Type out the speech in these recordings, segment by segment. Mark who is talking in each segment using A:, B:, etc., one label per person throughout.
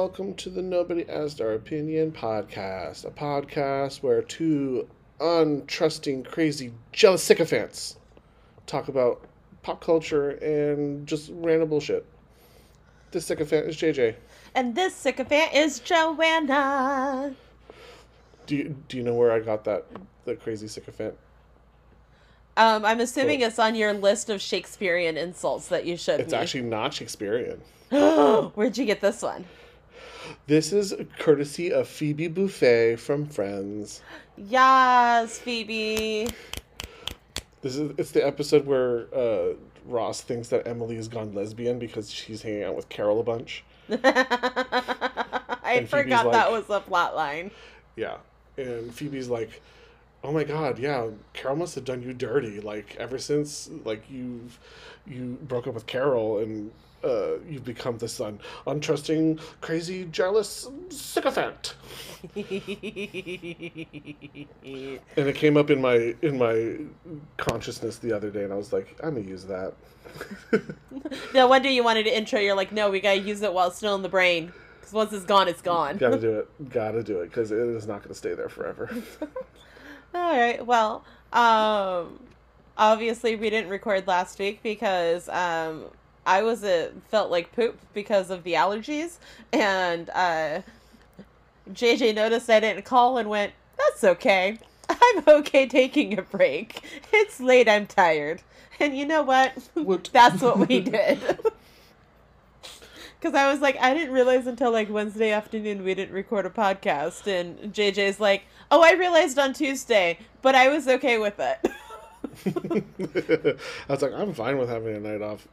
A: welcome to the Nobody Asked Our Opinion podcast, a podcast where two untrusting, crazy, jealous sycophants talk about pop culture and just random bullshit. This sycophant is JJ.
B: And this sycophant is Joanna.
A: Do you, do you know where I got that the crazy sycophant?
B: Um, I'm assuming it's on your list of Shakespearean insults that you should.
A: It's actually not Shakespearean.
B: Where'd you get this one?
A: This is courtesy of Phoebe Buffay from Friends.
B: Yes, Phoebe.
A: This is it's the episode where uh, Ross thinks that Emily has gone lesbian because she's hanging out with Carol a bunch.
B: I forgot that was a plot line.
A: Yeah, and Phoebe's like, "Oh my God, yeah, Carol must have done you dirty. Like ever since like you've you broke up with Carol and." Uh, you've become this un- untrusting, crazy, jealous sycophant. And it came up in my in my consciousness the other day, and I was like, I'm gonna use that.
B: no wonder you wanted to intro. You're like, no, we gotta use it while it's still in the brain. Because once it's gone, it's gone.
A: Gotta do it. Gotta do it because it is not gonna stay there forever.
B: All right. Well, um, obviously we didn't record last week because um, I was a felt like poop because of the allergies, and uh, JJ noticed I didn't call and went, "That's okay. I'm okay taking a break. It's late. I'm tired." And you know what?
A: What?
B: That's what we did. Because I was like, I didn't realize until like Wednesday afternoon we didn't record a podcast. And JJ's like, oh, I realized on Tuesday, but I was okay with it.
A: I was like, I'm fine with having a night off.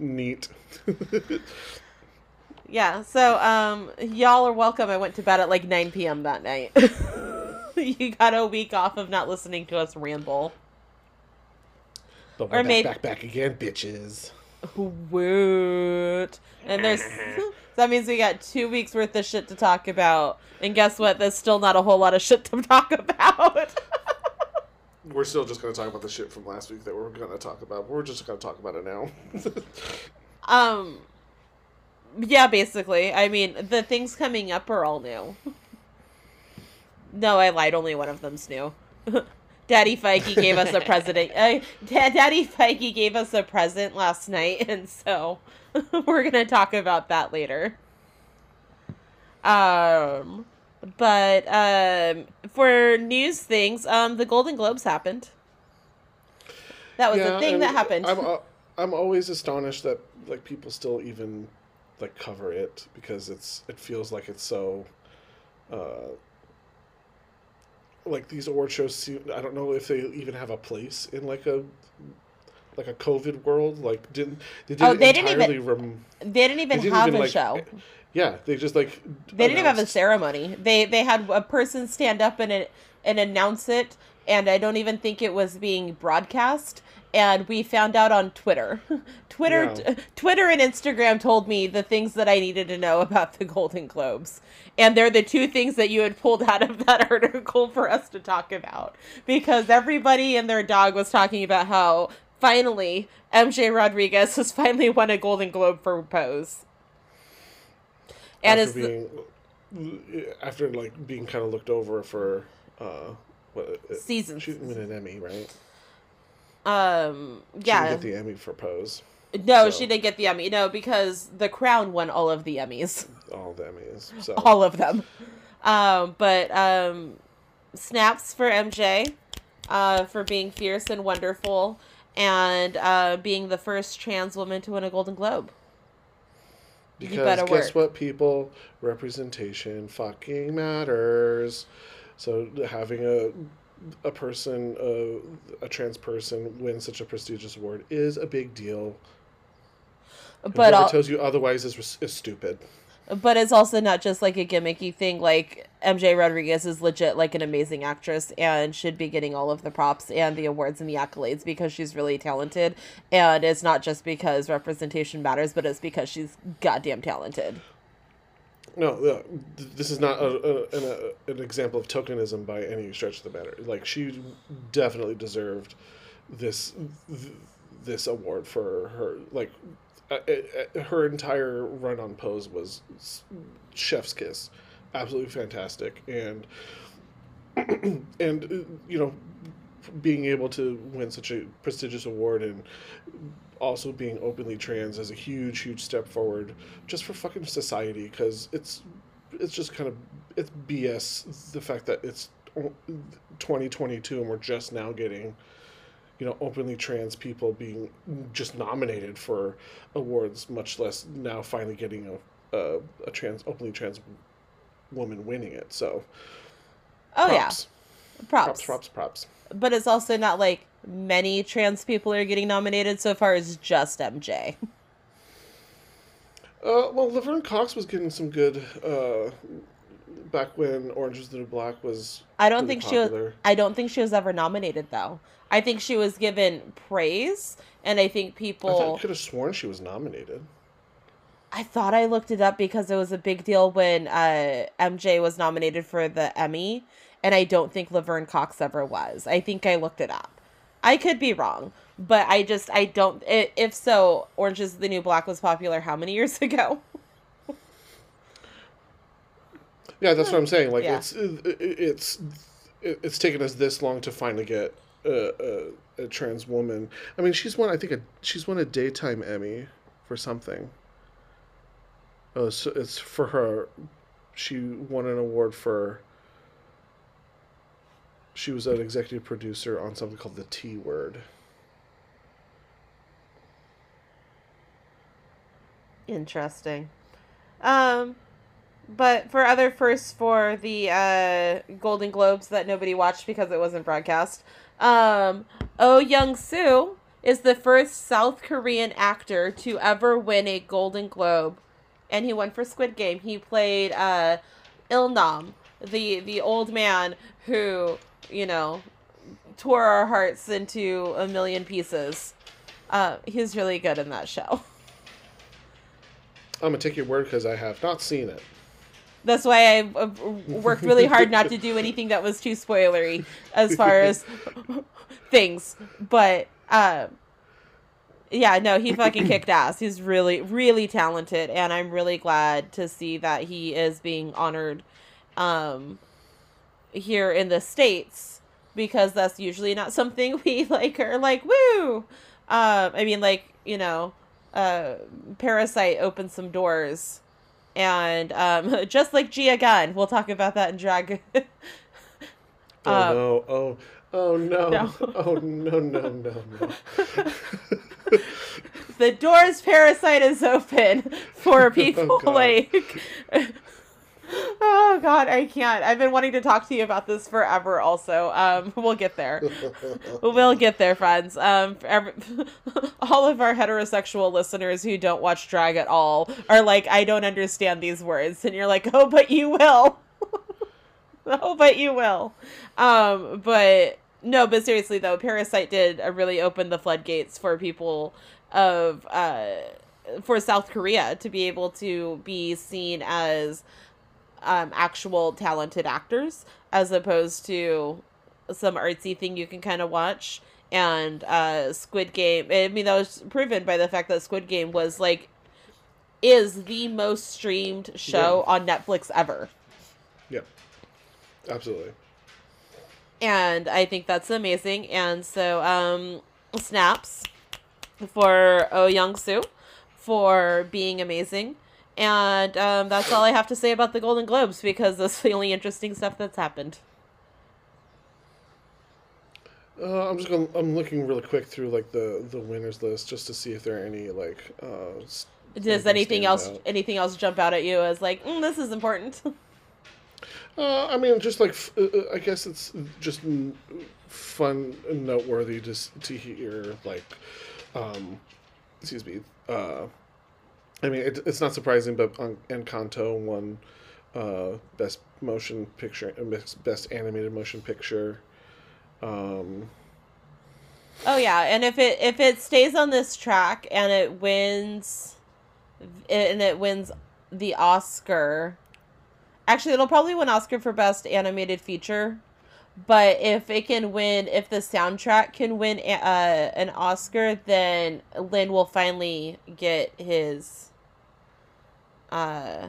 A: Neat.
B: yeah, so um, y'all are welcome. I went to bed at like 9 p.m. that night. you got a week off of not listening to us ramble.
A: But
B: Or
A: we're back,
B: maybe-
A: back, back again, bitches.
B: Woot. And there's. That means we got two weeks worth of shit to talk about. And guess what? There's still not a whole lot of shit to talk about.
A: We're still just gonna talk about the shit from last week that we're gonna talk about. We're just gonna talk about it now.
B: Um, yeah, basically. I mean, the things coming up are all new. no, I lied. Only one of them's new. Daddy Feige gave us a present. Uh, Da- Daddy Feige gave us a present last night, and so we're gonna talk about that later. Um, but um, for news things, um, the Golden Globes happened. That was
A: Yeah,
B: the thing that happened.
A: I'm I'm always astonished that like people still even like cover it because it's it feels like it's so. Uh, like these award shows, seem, I don't know if they even have a place in like a like a COVID world. Like didn't they didn't
B: Oh, they didn't even-
A: rem-
B: they didn't even
A: they didn't
B: have
A: even,
B: a
A: like,
B: show.
A: Yeah, they just like
B: They didn't even have a ceremony. They they had a person stand up and it and announce it, and I don't even think it was being broadcast. And we found out on Twitter. Twitter,
A: Yeah.
B: Twitter and Instagram told me the things that I needed to know about the Golden Globes, and they're the two things that you had pulled out of that article for us to talk about. Because everybody and their dog was talking about how finally MJ Rodriguez has finally won a Golden Globe for Pose. And
A: after being after like being kind of looked over for uh what uh,
B: Seasons.
A: she win an Emmy right
B: Um. Yeah.
A: She didn't get the Emmy for Pose
B: no,
A: so-
B: she didn't get the Emmy. No, because The Crown won all of the Emmys,
A: all the Emmys so
B: all of them. Um. But um, snaps for MJ, uh, for being fierce and wonderful, and uh, being the first trans woman to win a Golden Globe.
A: Because
B: better
A: guess
B: work.
A: what people? Representation fucking matters. So having a a person uh, a trans person win such a prestigious award is a big deal.
B: But
A: whoever tells you otherwise is, is stupid
B: but it's also not just like a gimmicky thing. Like MJ Rodriguez is legit like an amazing actress and should be getting all of the props and the awards and the accolades because she's really talented. And it's not just because representation matters, but it's because she's goddamn talented.
A: No, no, this is not a, a, an, an example of tokenism by any stretch of the matter. Like she definitely deserved this th- this award for her. Like uh, uh, Uh, uh, uh, her entire run on Pose was chef's kiss, absolutely fantastic, and and uh, you know, being able to win such a prestigious award and also being openly trans is a huge, huge step forward just for fucking society because it's it's just kind of it's BS the fact that it's 2022 and we're just now getting you know openly trans people being just nominated for awards much less now finally getting a a, a trans openly trans woman winning it so
B: oh props. yeah
A: props props props props
B: but it's also not like many trans people are getting nominated so far as just MJ.
A: Uh, well, Laverne Cox was getting some good uh, back when Orange is the New Black was.
B: I don't think popular. she was. I don't think she was ever nominated though. I think she was given praise, and I think people.
A: I could have sworn she was nominated.
B: I thought I looked it up because it was a big deal when uh, MJ was nominated for the Emmy, and I don't think Laverne Cox ever was. I think I looked it up. I could be wrong, but I just I don't. If so, Orange is the New Black was popular how many years ago?
A: Yeah, that's what I'm saying. Like yeah. it's it's it's taken us this long to finally get a, a, a, trans woman. I mean, she's won. I think a, she's won a daytime Emmy for something. Oh, so it's for her. She won an award for she was an executive producer on something called The T Word.
B: Interesting. Um, but for other firsts for the uh, Golden Globes that nobody watched because it wasn't broadcast, um, Oh Young Soo is the first South Korean actor to ever win a Golden Globe, and he won for Squid Game. He played uh, Il Nam, the the old man who you know, tore our hearts into a million pieces. Uh, he's really good in that show.
A: I'm gonna take your word because I have not seen it.
B: That's why I worked really hard not to do anything that was too spoilery as far as things. But uh, yeah, no, he fucking kicked ass. He's really, really talented, and I'm really glad to see that he is being honored um, here in the states because that's usually not something we like are like woo um i mean like you know uh parasite opened some doors and um just like gia gunn we'll talk about that in drag
A: oh um, no. Oh oh no. no. Oh no no no no.
B: The doors parasite is open for oh, people oh, like oh god i can't. I've been wanting to talk to you about this forever also. Um we'll get there. We'll get there friends. Um every, all of our heterosexual listeners who don't watch drag at all are like i don't understand these words. And you're like oh but you will. Oh but you will. Um but no but seriously though parasite did uh, really open the floodgates for people of uh for south korea to be able to be seen as um, actual talented actors as opposed to some artsy thing you can kind of watch. And uh, Squid Game, I mean, that was proven by the fact that Squid Game was like, is the most streamed show yeah. on Netflix ever.
A: Yeah, absolutely.
B: And I think that's amazing. And so, um, snaps for Oh Young Soo for being amazing. And um, that's all I have to say about the Golden Globes because that's the only interesting stuff that's happened.
A: Uh, I'm just going. I'm looking really quick through like the the winners list just to see if there are any like. Uh,
B: Does anything else out. anything else jump out at you as like mm, this is important?
A: uh, I mean, just like uh, uh, I guess it's just fun and noteworthy just to hear like, um, excuse me, uh, I mean, it, it's not surprising, but Encanto won uh, best motion picture, uh, best animated motion picture. Um,
B: oh yeah, and if it if it stays on this track and it wins, and it wins the Oscar, actually it'll probably win Oscar for best animated feature, but if it can win, if the soundtrack can win a, uh, an Oscar, then Lin will finally get his uh,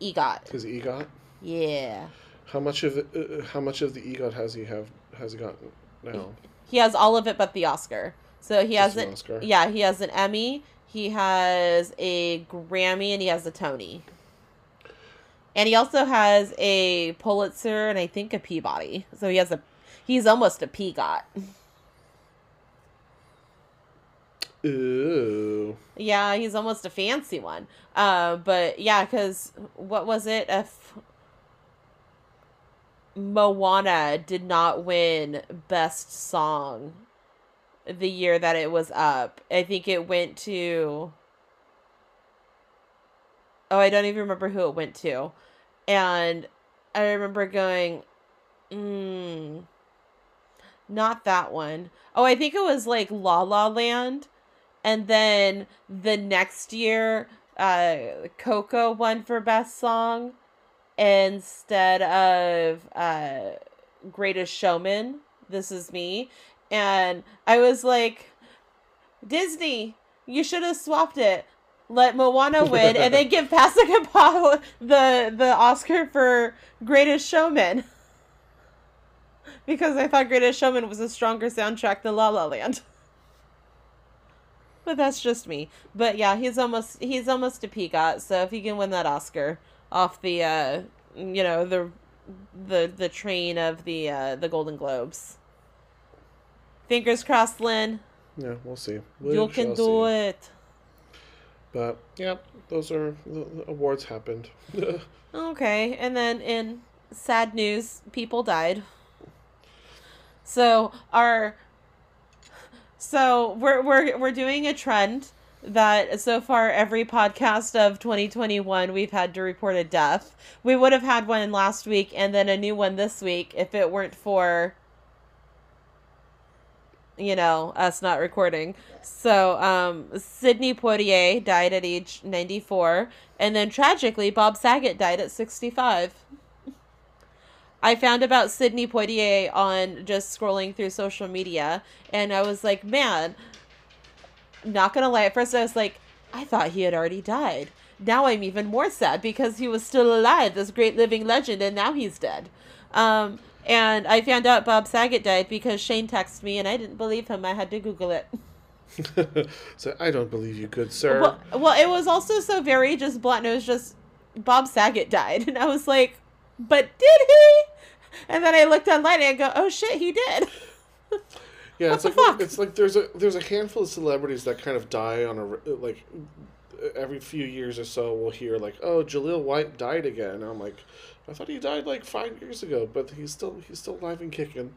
B: EGOT.
A: His EGOT.
B: Yeah.
A: How much of uh, how much of the EGOT has he have has he gotten now?
B: He has all of it but the Oscar. So he has
A: Just an
B: an
A: Oscar.
B: yeah, he has an Emmy, he has a Grammy, and he has a Tony. And he also has a Pulitzer and I think a Peabody. So he has a he's almost a Peagot.
A: Ooh.
B: Yeah, he's almost a fancy one. Uh, but yeah, because what was it? If Moana did not win Best Song the year that it was up, I think it went to. Oh, I don't even remember who it went to. And I remember going, mm, not that one. Oh, I think it was like La La Land and then the next year uh coco won for best song instead of uh greatest showman. This is me. And i was like disney you should have swapped it. Let moana win and then give Pasek the the oscar for greatest showman. Because i thought greatest showman was a stronger soundtrack than la la land but that's just me. But yeah, he's almost he's almost a peacock. So if he can win that Oscar off the uh you know the the the train of the uh the Golden Globes. Fingers crossed, Lin.
A: Yeah, we'll see.
B: you can do
A: see.
B: it.
A: But yeah, those are the awards happened.
B: Okay, and then in sad news, people died. So our so we're we're we're doing a trend that so far every podcast of 2021 we've had to report a death. We would have had one last week and then a new one this week if it weren't for you know, us not recording. So, um, Sidney Poitier died at age 94, and then tragically, Bob Saget died at 65. I found about Sidney Poitier on just scrolling through social media, and I was like, man, not gonna lie, at first I was like, I thought he had already died. Now I'm even more sad because he was still alive, this great living legend, and now he's dead. Um, and I found out Bob Saget died because Shane texted me, and I didn't believe him. I had to Google it.
A: so I don't believe you, good sir.
B: Well, well, it was also so very just blunt. It was just Bob Saget died, and I was like, "But did he?" And then I looked online and I go, "Oh shit, he did."
A: yeah,
B: what
A: it's
B: the
A: like
B: fuck?
A: it's like there's a there's a handful of celebrities that kind of die on a like every few years or so. We'll hear like, "Oh, Jaleel White died again." And I'm like, I thought he died like five years ago, but he's still he's still alive and kicking.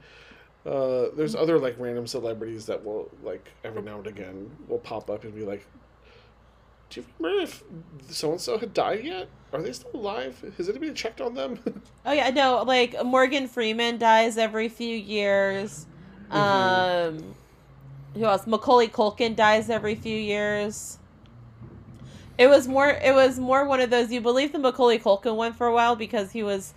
A: Uh, there's other like random celebrities that will like every now and again will pop up and be like, "Do you remember if so and so had died yet? Are they still alive? Has anybody checked on them?"
B: Oh yeah, no, like Morgan Freeman dies every few years. Um, who else? Macaulay Culkin dies every few years. It was more. It was more one of those. You believe the Macaulay Culkin one for a while because he was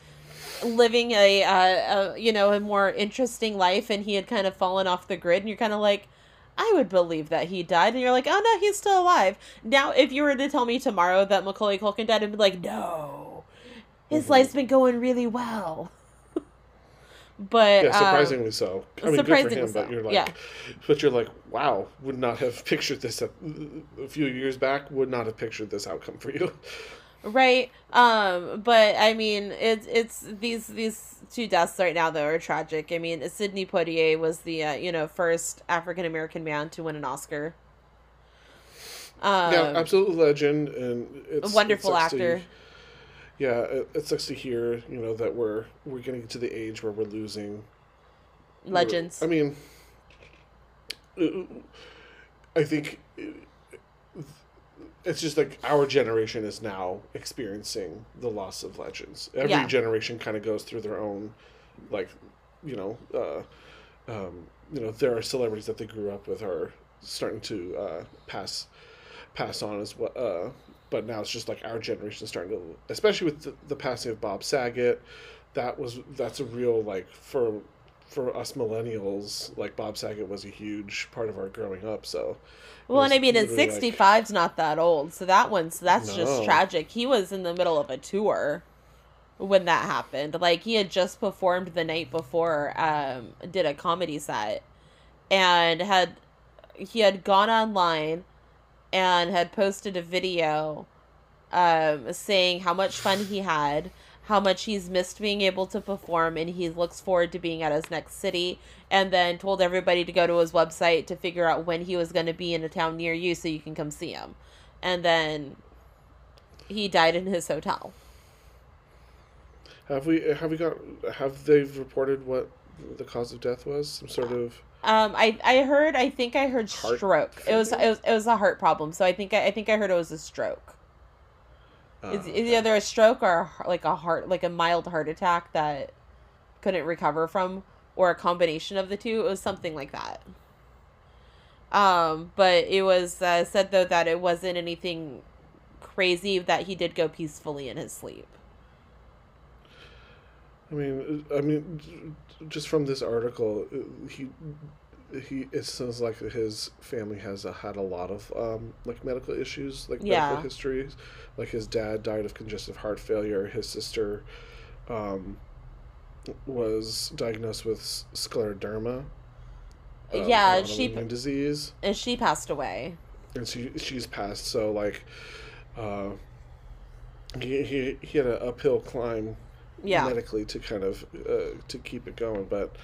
B: living a, uh, a you know a more interesting life and he had kind of fallen off the grid and you're kind of like I would believe that he died and you're like oh no he's still alive now if you were to tell me tomorrow that Macaulay Culkin died I'd be like no his
A: Mhm.
B: life's been going really well but
A: yeah,
B: um,
A: surprisingly so. I mean, good for
B: surprisingly
A: him, but you're like,
B: yeah.
A: but you're like, wow, would not have pictured this a, a few years back. Would not have pictured this outcome for you.
B: right? Um but i mean it's it's these these two deaths right now though are tragic. I mean sidney poitier was the uh, you know first african american man to win an oscar. Um
A: yeah, absolute legend, and it's
B: a wonderful
A: it sucks to-
B: actor.
A: yeah, it, it sucks to hear, you know, that we're we're getting to the age where we're losing.
B: Legends.
A: I mean, uh, I think it's just like our generation is now experiencing the loss of legends. Every
B: Yeah.
A: generation kind of goes through their own, like, you know, uh, um, you know, there are celebrities that they grew up with are starting to uh, pass pass on as well. Uh, but now it's just like our generation is starting to, especially with the, the passing of Bob Saget, that was that's a real like for for us millennials, like Bob Saget was a huge part of our growing up. So,
B: Well, and I mean, and
A: literally, like-
B: 65's not that old, so that one's that's just tragic. He was in the middle of a tour when that happened. Like he had just performed the night before, um, did a comedy set, and had he had gone online and had posted a video, um, saying how much fun he had. How much he's missed being able to perform, and he looks forward to being at his next city. And then told everybody to go to his website to figure out when he was going to be in a town near you so you can come see him. And then he died in his hotel.
A: have we have we got have they reported what the cause of death was? Some sort of
B: Um, I I heard I think I heard
A: Heart
B: stroke. It was it was it was a heart problem. So I think I, I think I heard it was a stroke.
A: Uh,
B: It's, it's either a stroke or a, like a heart like a mild heart attack that couldn't recover from, or a combination of the two. It was something like that. Um, but it was uh, said though that it wasn't anything crazy. That he did go peacefully in his sleep.
A: I mean, I mean, just from this article, he he it sounds like his family has uh, had a lot of um, like medical issues, like
B: Yeah.
A: medical histories. Like his dad died of congestive heart failure. His sister um, was diagnosed with scleroderma. um,
B: Yeah, she-
A: disease,
B: And she passed away.
A: and she she's passed. So like, uh, he he he had an uphill climb
B: Yeah.
A: medically to kind of uh, to keep it going but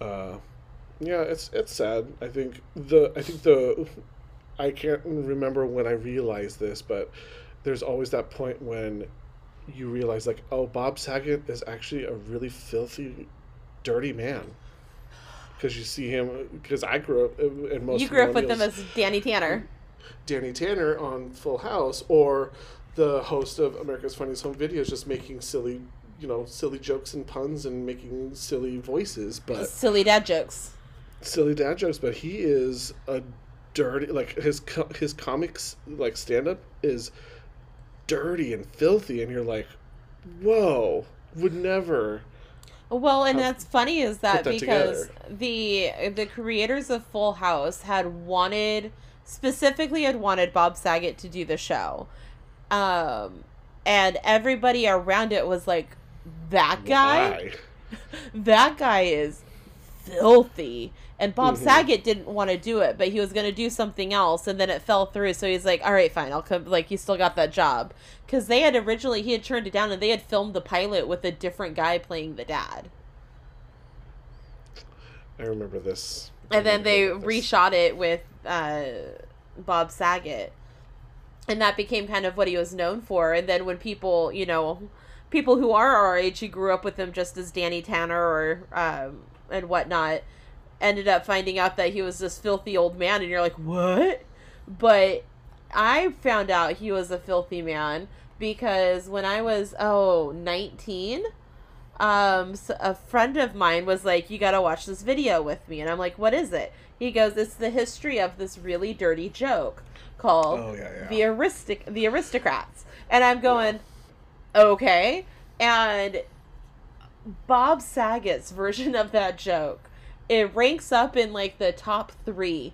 A: uh yeah it's it's sad i think the i think the i can't remember when i realized this but there's always that point when you realize like oh bob saget is actually a really filthy dirty man because you see him because i grew up and most
B: You grew up with him
A: millennials-
B: as Danny Tanner.
A: Danny Tanner on Full House or the host of America's Funniest Home Videos just making silly, you know, silly jokes and puns and making silly voices, but
B: Silly dad jokes.
A: Silly dad jokes. But he is a dirty, like his co- his comics like stand up is dirty and filthy, and you're like, whoa, would never.
B: Well, and that's funny is that,
A: that
B: because
A: together.
B: the the creators of Full House had wanted specifically had wanted Bob Saget to do the show. Um and everybody around it was like that guy
A: Why?
B: that guy is filthy. And Bob
A: Mhm.
B: Saget didn't want to do it, but he was going to do something else, and then it fell through. So he's like, "All right, fine, I'll come." Like he still got that job because they had originally he had turned it down, and they had filmed the pilot with a different guy playing the dad,
A: I remember this. I
B: and then they
A: hearing about this.
B: reshot it with uh, Bob Saget, and that became kind of what he was known for. And then when people, you know, people who are our age who grew up with him just as Danny Tanner or um, and whatnot, ended up finding out that he was this filthy old man, and you're like, what? But I found out he was a filthy man because when I was oh 19 um a friend of mine was like you got to watch this video with me and I'm like what is it he goes it's the history of this really dirty joke called
A: Oh yeah, yeah.
B: the aristic the aristocrats and i'm going okay and bob saget's version of that joke it ranks up in like the top three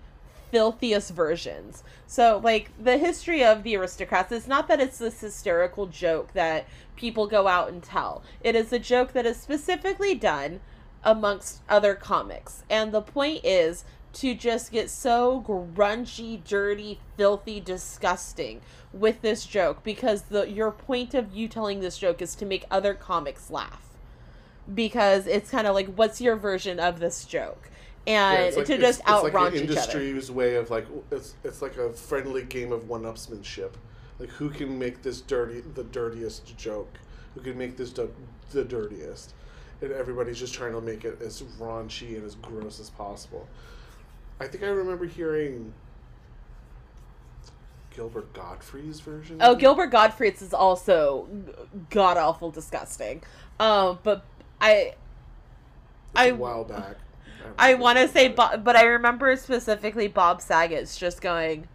B: filthiest versions. So like the history of the aristocrats it's not that it's this hysterical joke that people go out and tell. It is a joke that is specifically done amongst other comics. And the point is to just get so grungy, dirty, filthy, disgusting with this joke because the your point of you telling this joke is to make other comics laugh. Because it's kind of like what's your version of this joke? And
A: it's like-
B: to just
A: it's like
B: outraunch
A: an
B: each other.
A: industry's way of like it's it's like a friendly game of one-upsmanship. Like who can make this dirty the dirtiest joke? Who can make this du- the dirtiest? And everybody's just trying to make it as raunchy and as gross as possible. I think I remember hearing Gilbert Gottfried's version.
B: Oh, Gilbert Gottfried's is also god awful disgusting. Um, but I
A: It's
B: I-
A: a while back.
B: I
A: remember
B: want to say. Bob, but I remember specifically Bob Saget's just going,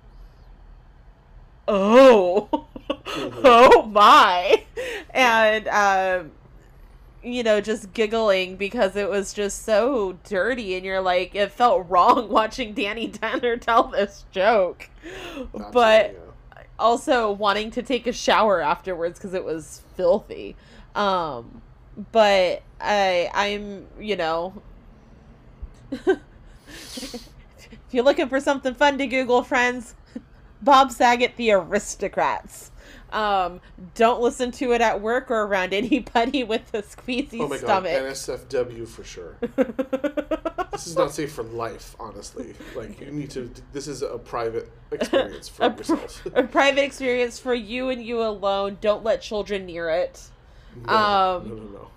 B: "Oh,
A: Mhm.
B: oh my," and um, you know, just giggling because it was just so dirty, and you're like, it felt wrong watching Danny Tanner tell this joke,
A: Absolutely,
B: but also wanting to take a shower afterwards because it was filthy. Um, but I, I'm, you know, if you're looking for something fun to Google, friends, Bob Saget, The Aristocrats. Um, don't listen to it at work or around anybody with a squeezy
A: Oh my god. NSFW for sure. this is not safe for life, honestly. Like you need to. This is a private experience for
B: a, pr-
A: yourself.
B: a private experience for you and you alone. Don't let children near it.
A: No,
B: Um,
A: no, no, no.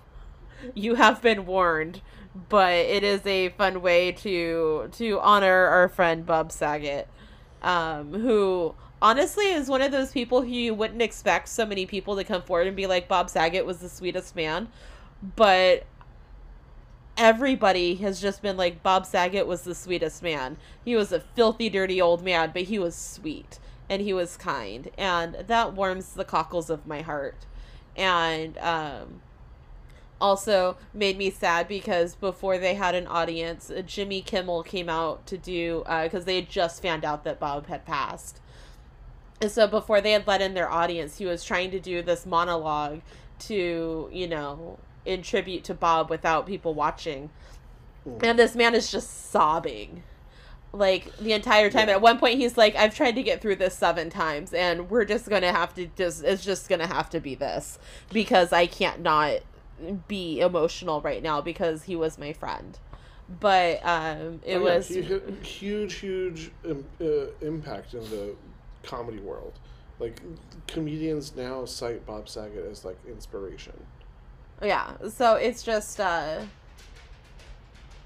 B: You have been warned, but it is a fun way to to honor our friend Bob Saget, um, who honestly is one of those people who you wouldn't expect so many people to come forward and be like Bob Saget was the sweetest man, but everybody has just been like Bob Saget was the sweetest man. He was a filthy dirty old man, but he was sweet and he was kind and that warms the cockles of my heart. And um also made me sad because before they had an audience, uh, Jimmy Kimmel came out to do because they had just found out that Bob had passed. And so before they had let in their audience, he was trying to do this monologue to, you know, in tribute to Bob without people watching. And this man is just sobbing. Like the entire time.
A: Yeah.
B: At one point he's like, I've tried to get through this seven times and we're just gonna have to just it's just gonna have to be this. Because I can't not be emotional right now because he was my friend. But um it
A: Oh, yeah,
B: was
A: huge, huge um, uh, impact in the comedy world. Like comedians now cite Bob Saget as like inspiration.
B: yeah so it's just uh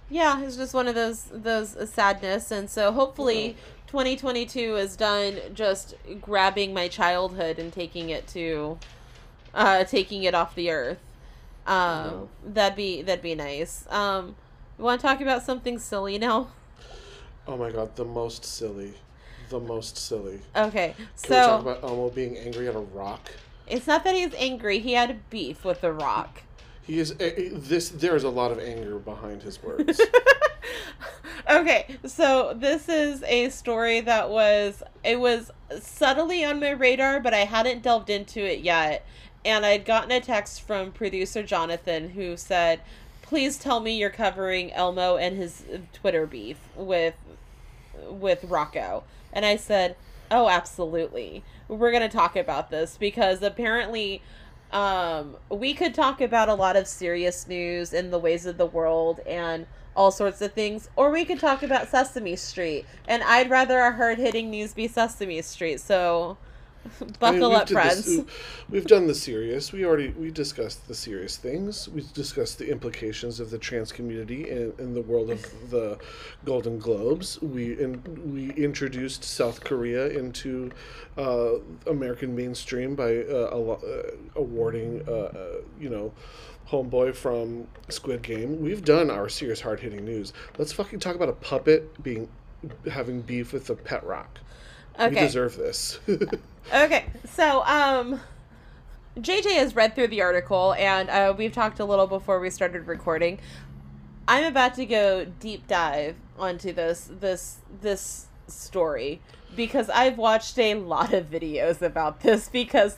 B: yeah it's just one of those those uh, sadness and so hopefully
A: Yeah.
B: 2022 is done just grabbing my childhood and taking it to uh taking it off the earth um that'd be that'd be nice um want to talk about something silly now
A: Oh my god, the most silly, the most silly.
B: okay
A: Can
B: so
A: we talk about Elmo being angry at a rock?
B: it's not that he's angry he had a beef with the rock
A: He is eh, eh, this. There is a lot of anger behind his words.
B: okay, so this is a story that was it was subtly on my radar, but I hadn't delved into it yet. And I'd gotten a text from producer Jonathan who said, "Please tell me you're covering Elmo and his Twitter beef with with Rocco." And I said, "Oh, absolutely. We're going to talk about this because apparently um, we could talk about a lot of serious news in the ways of the world and all sorts of things, or we could talk about Sesame Street. And I'd rather our hard hitting news be Sesame Street. So
A: I mean,
B: buckle up, friends.
A: this- we've done the serious. We already we discussed the serious things. We discussed the implications of the trans community in, in the world of the Golden Globes. We in, we introduced South Korea into uh, American mainstream by uh, a uh, awarding uh, uh, you know. Homeboy from Squid Game. We've done our serious hard hitting news. Let's fucking talk about a puppet being having beef with a pet rock. We
B: Okay.
A: deserve this.
B: Okay, so um, JJ has read through the article, and uh, we've talked a little before we started recording. I'm about to go deep dive onto this this this story because I've watched a lot of videos about this because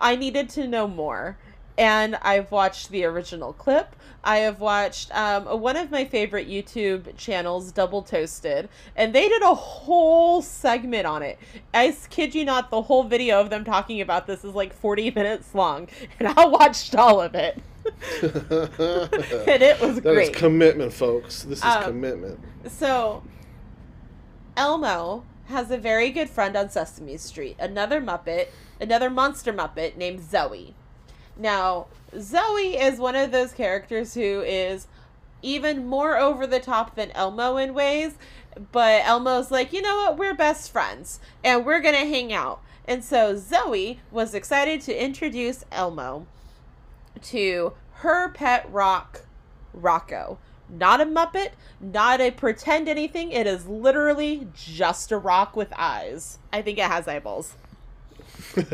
B: I needed to know more. And I've watched the original clip. I have watched um, one of my favorite YouTube channels, Double Toasted, and they did a whole segment on it. I kid you not, the whole video of them talking about this is like 40 minutes long, and I watched all of it. and it was
A: That is
B: great.
A: commitment, folks. This is
B: Um,
A: commitment.
B: So, Elmo has a very good friend on Sesame Street, another Muppet, another monster Muppet named Zoe. Now, Zoe is one of those characters who is even more over the top than Elmo in ways, but Elmo's like, you know what, we're best friends and we're gonna hang out. And so Zoe was excited to introduce Elmo to her pet rock, Rocco. Not a Muppet, not a pretend anything. It is literally just a rock with eyes. I think it has eyeballs.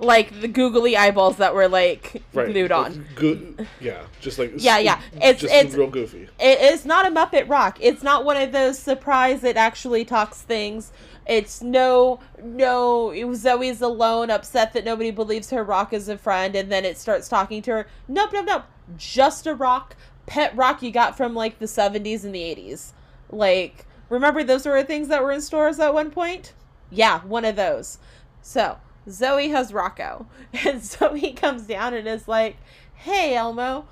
B: like the googly eyeballs that were like
A: Right.
B: glued on.
A: Go- yeah, just like
B: Yeah, yeah. It's-
A: just
B: it's-
A: real goofy.
B: It is not a Muppet Rock. It's not one of those surprise it actually talks things. It's no no it was Zoe's alone, upset that nobody believes her rock is a friend, and then it starts talking to her. Nope, nope, nope. Just a rock. Pet rock you got from like the seventies and the eighties. Like remember those were things that were in stores at one point? Yeah, one of those. So Zoe has Rocco. And Zoe comes down and is like, Hey Elmo,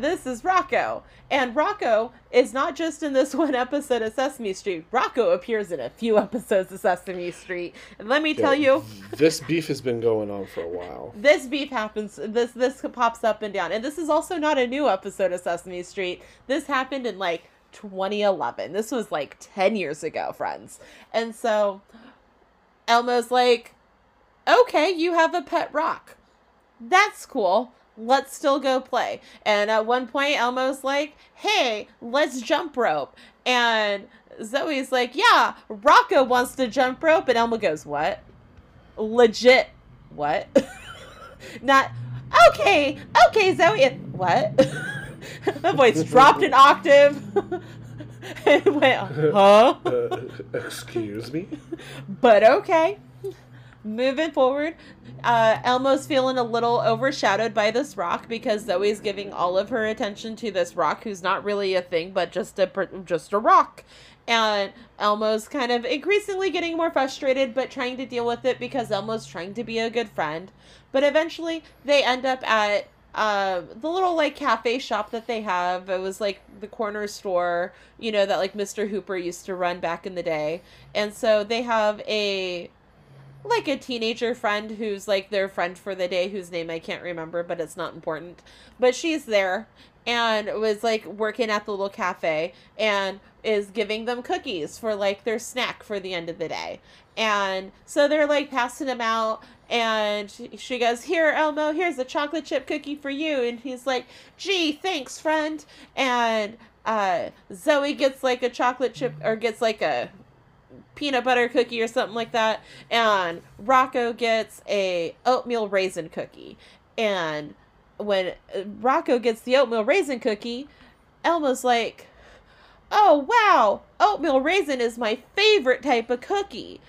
B: this is Rocco. And Rocco is not just in this one episode of Sesame Street. Rocco appears in a few episodes of Sesame Street. And let me tell
A: Yeah,
B: you,
A: this beef has been going on for a while.
B: this beef happens this this pops up and down. And this is also not a new episode of Sesame Street. This happened in like 2011. This was like 10 years ago, friends. And so Elmo's like, "Okay, you have a pet rock. That's cool. Let's still go play." And at one point Elmo's like, "Hey, let's jump rope." And Zoe's like, "Yeah, Rocco wants to jump rope." And Elmo goes, "What?" Legit. What? Not okay. Okay, Zoe. What? the voice dropped an octave. it went, huh?
A: Uh, excuse me.
B: But okay. Moving forward, uh, Elmo's feeling a little overshadowed by this rock because Zoe's giving all of her attention to this rock, who's not really a thing, but just a just a rock. And Elmo's kind of increasingly getting more frustrated, but trying to deal with it because Elmo's trying to be a good friend. But eventually, they end up at uh, the little like cafe shop that they have. It was like the corner store, you know, that like Mr. Hooper used to run back in the day. And so they have a like a teenager friend who's like their friend for the day whose name I can't remember, but it's not important. But she's there and was like working at the little cafe and is giving them cookies for like their snack for the end of the day. And so they're like passing them out and she, goes, "Here, Elmo, here's a chocolate chip cookie for you." And he's like, "Gee, thanks, friend." And uh Zoe gets like a chocolate chip or gets like a peanut butter cookie or something like that and Rocco gets a oatmeal raisin cookie and when uh, Rocco gets the oatmeal raisin cookie Elmo's like oh wow oatmeal raisin is my favorite type of cookie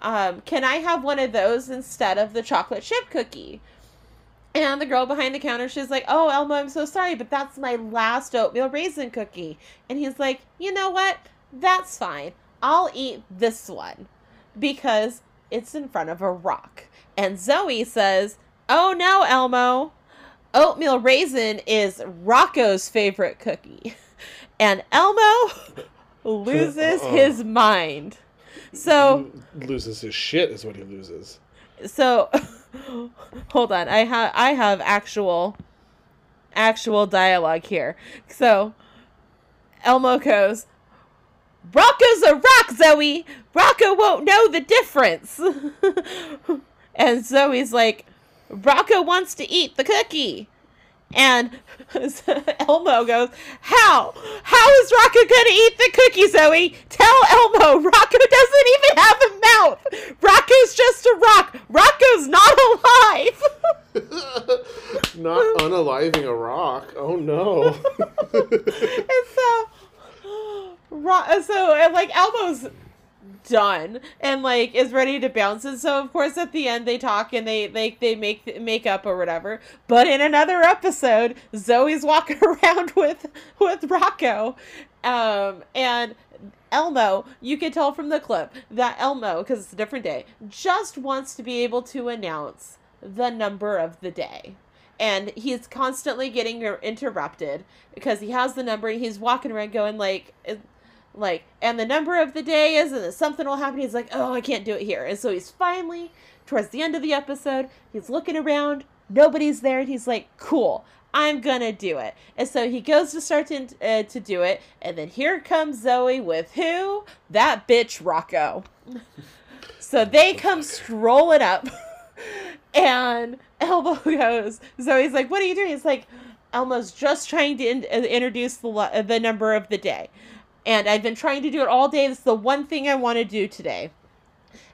B: um, can I have one of those instead of the chocolate chip cookie and the girl behind the counter, she's like, Oh, Elmo, I'm so sorry, but that's my last oatmeal raisin cookie. And he's like, You know what? That's fine. I'll eat this one because it's in front of a rock. And Zoe says, Oh no, Elmo. Oatmeal raisin is Rocco's favorite cookie. And Elmo loses
A: Uh-uh.
B: his mind. So
A: He loses his shit is what he loses.
B: so hold on i have i have actual actual dialogue here so elmo goes rocco's a rock zoe rocco won't know the difference and zoe's like rocco wants to eat the cookie and Elmo goes, How? How is Rocco going to eat the cookie, Zoe? Tell Elmo, Rocco doesn't even have a mouth. Rocco's just a rock. Rocco's not alive.
A: Not unaliving a rock. Oh no.
B: and so, so and like Elmo's done and like is ready to bounce and so of course at the end they talk and they they, they make make up or whatever but in another episode zoe's walking around with with rocco um and elmo you can tell from the clip that elmo because it's a different day just wants to be able to announce the number of the day and he's constantly getting interrupted because he has the number and he's walking around going like like and the number of the day is and something will happen. He's like oh i can't do it here. And so he's finally towards the end of the episode he's looking around. Nobody's there and he's like cool. I'm gonna do it. And so he goes to start to, uh, to do it and then here comes zoe with who? That bitch rocco. So they come strolling up and elmo goes zoe's like what are you doing? It's like elmo's just trying to in- introduce the, lo- the number of the day and I've been trying to do it all day. This is the one thing I want to do today.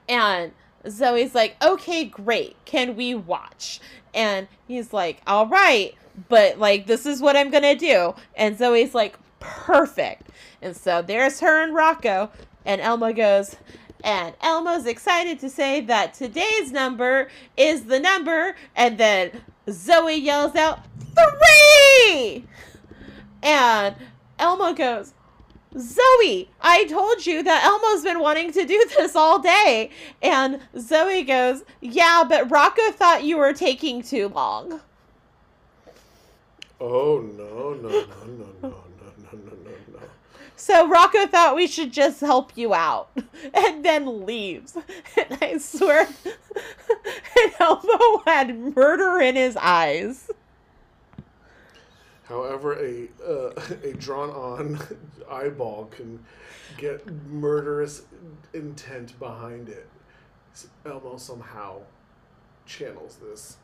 B: And Zoe's like, okay, great. Can we watch? And he's like, all right, but like, this is what I'm going to do. And Zoe's like, perfect. And so there's her and Rocco. And Elmo goes, and Elmo's excited to say that today's number is the number. And then Zoe yells out, three! And Elmo goes, Zoe, I told you that Elmo's been wanting to do this all day. And Zoe goes, Yeah, but Rocco thought you were taking too long.
A: Oh, no, no, no, no, no, no, no, no, no, no.
B: So Rocco thought we should just help you out and then leaves. And I swear, and Elmo had murder in his eyes.
A: However, a uh, a drawn on eyeball can get murderous intent behind it. Elmo somehow channels this.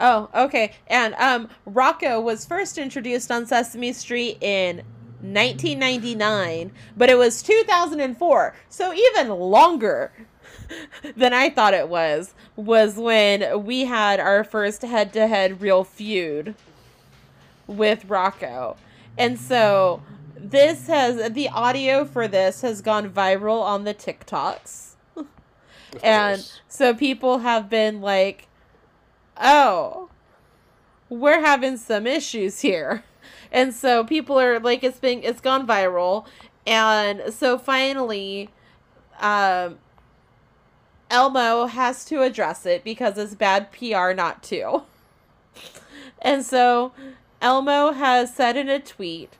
B: Oh, okay. And um Rocco was first introduced on Sesame Street in 1999, but it was 2004. So even longer than I thought it was was when we had our first head-to-head real feud with Rocco. And so this has the audio for this has gone viral on the TikToks. and so people have been like, "Oh, we're having some issues here." And so people are like it's been it's gone viral. And so finally um Elmo has to address it because it's bad PR not to. And so Elmo has said in a tweet,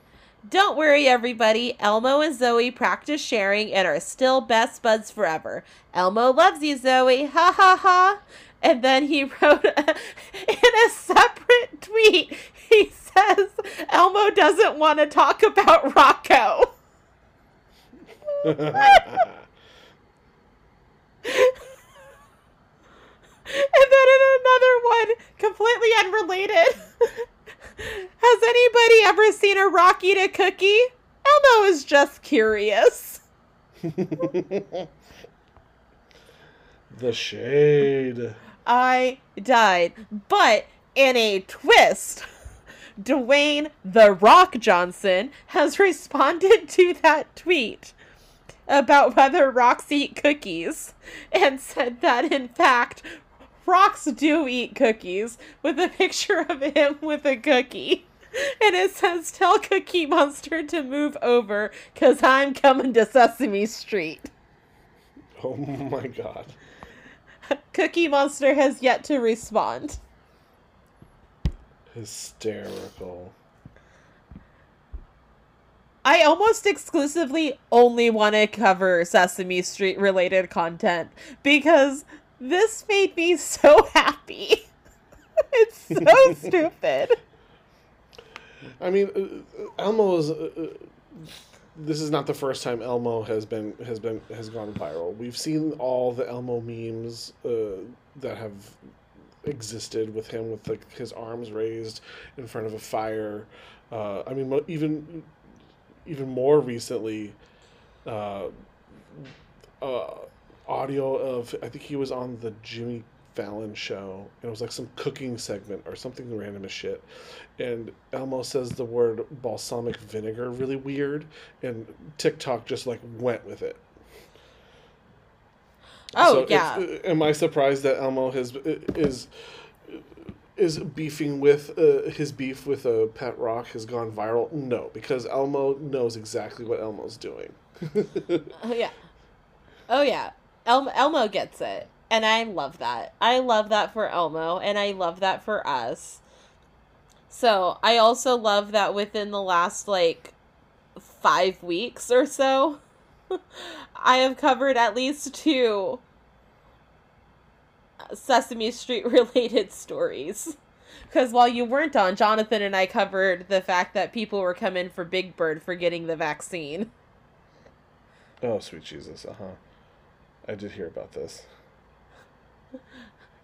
B: Don't worry, everybody. Elmo and Zoe practice sharing and are still best buds forever. Elmo loves you, Zoe. Ha ha ha. And then he wrote in a separate tweet, he says, Elmo doesn't want to talk about Rocco. And then in another one, completely unrelated. Has anybody ever seen a rock eat a cookie? Elmo is just curious.
A: the shade.
B: I died. But in a twist, Dwayne The Rock Johnson has responded to that tweet about whether rocks eat cookies and said that in fact rocks do eat cookies with a picture of him with a cookie. And it says, Tell Cookie Monster to move over because I'm coming to Sesame Street.
A: Oh my god.
B: Cookie Monster has yet to respond.
A: Hysterical.
B: I almost exclusively only want to cover Sesame Street related content because this made me so happy. it's so stupid.
A: I mean, uh, uh, Elmo is. Uh, uh, this is not the first time Elmo has been has been has gone viral. We've seen all the Elmo memes uh, that have existed with him, with like his arms raised in front of a fire. Uh, I mean, even even more recently, uh, uh, audio of I think he was on the Jimmy Fallon show, and it was like some cooking segment or something random as shit. And Elmo says the word balsamic vinegar really weird, and TikTok just like went with it.
B: Oh,
A: So
B: yeah.
A: am I surprised that Elmo has is is beefing with uh, his beef with uh, Pet Rock has gone viral? No, because Elmo knows exactly what Elmo's doing.
B: Oh, yeah. Oh, yeah. El- Elmo gets it. And I love that. I love that for Elmo, and I love that for us. So I also love that within the last, like, five weeks or so, I have covered at least two Sesame Street related stories. Because while you weren't on, Jonathan and I covered the fact that people were coming for Big Bird for getting the vaccine.
A: oh, sweet Jesus! Uh huh. I did hear about this.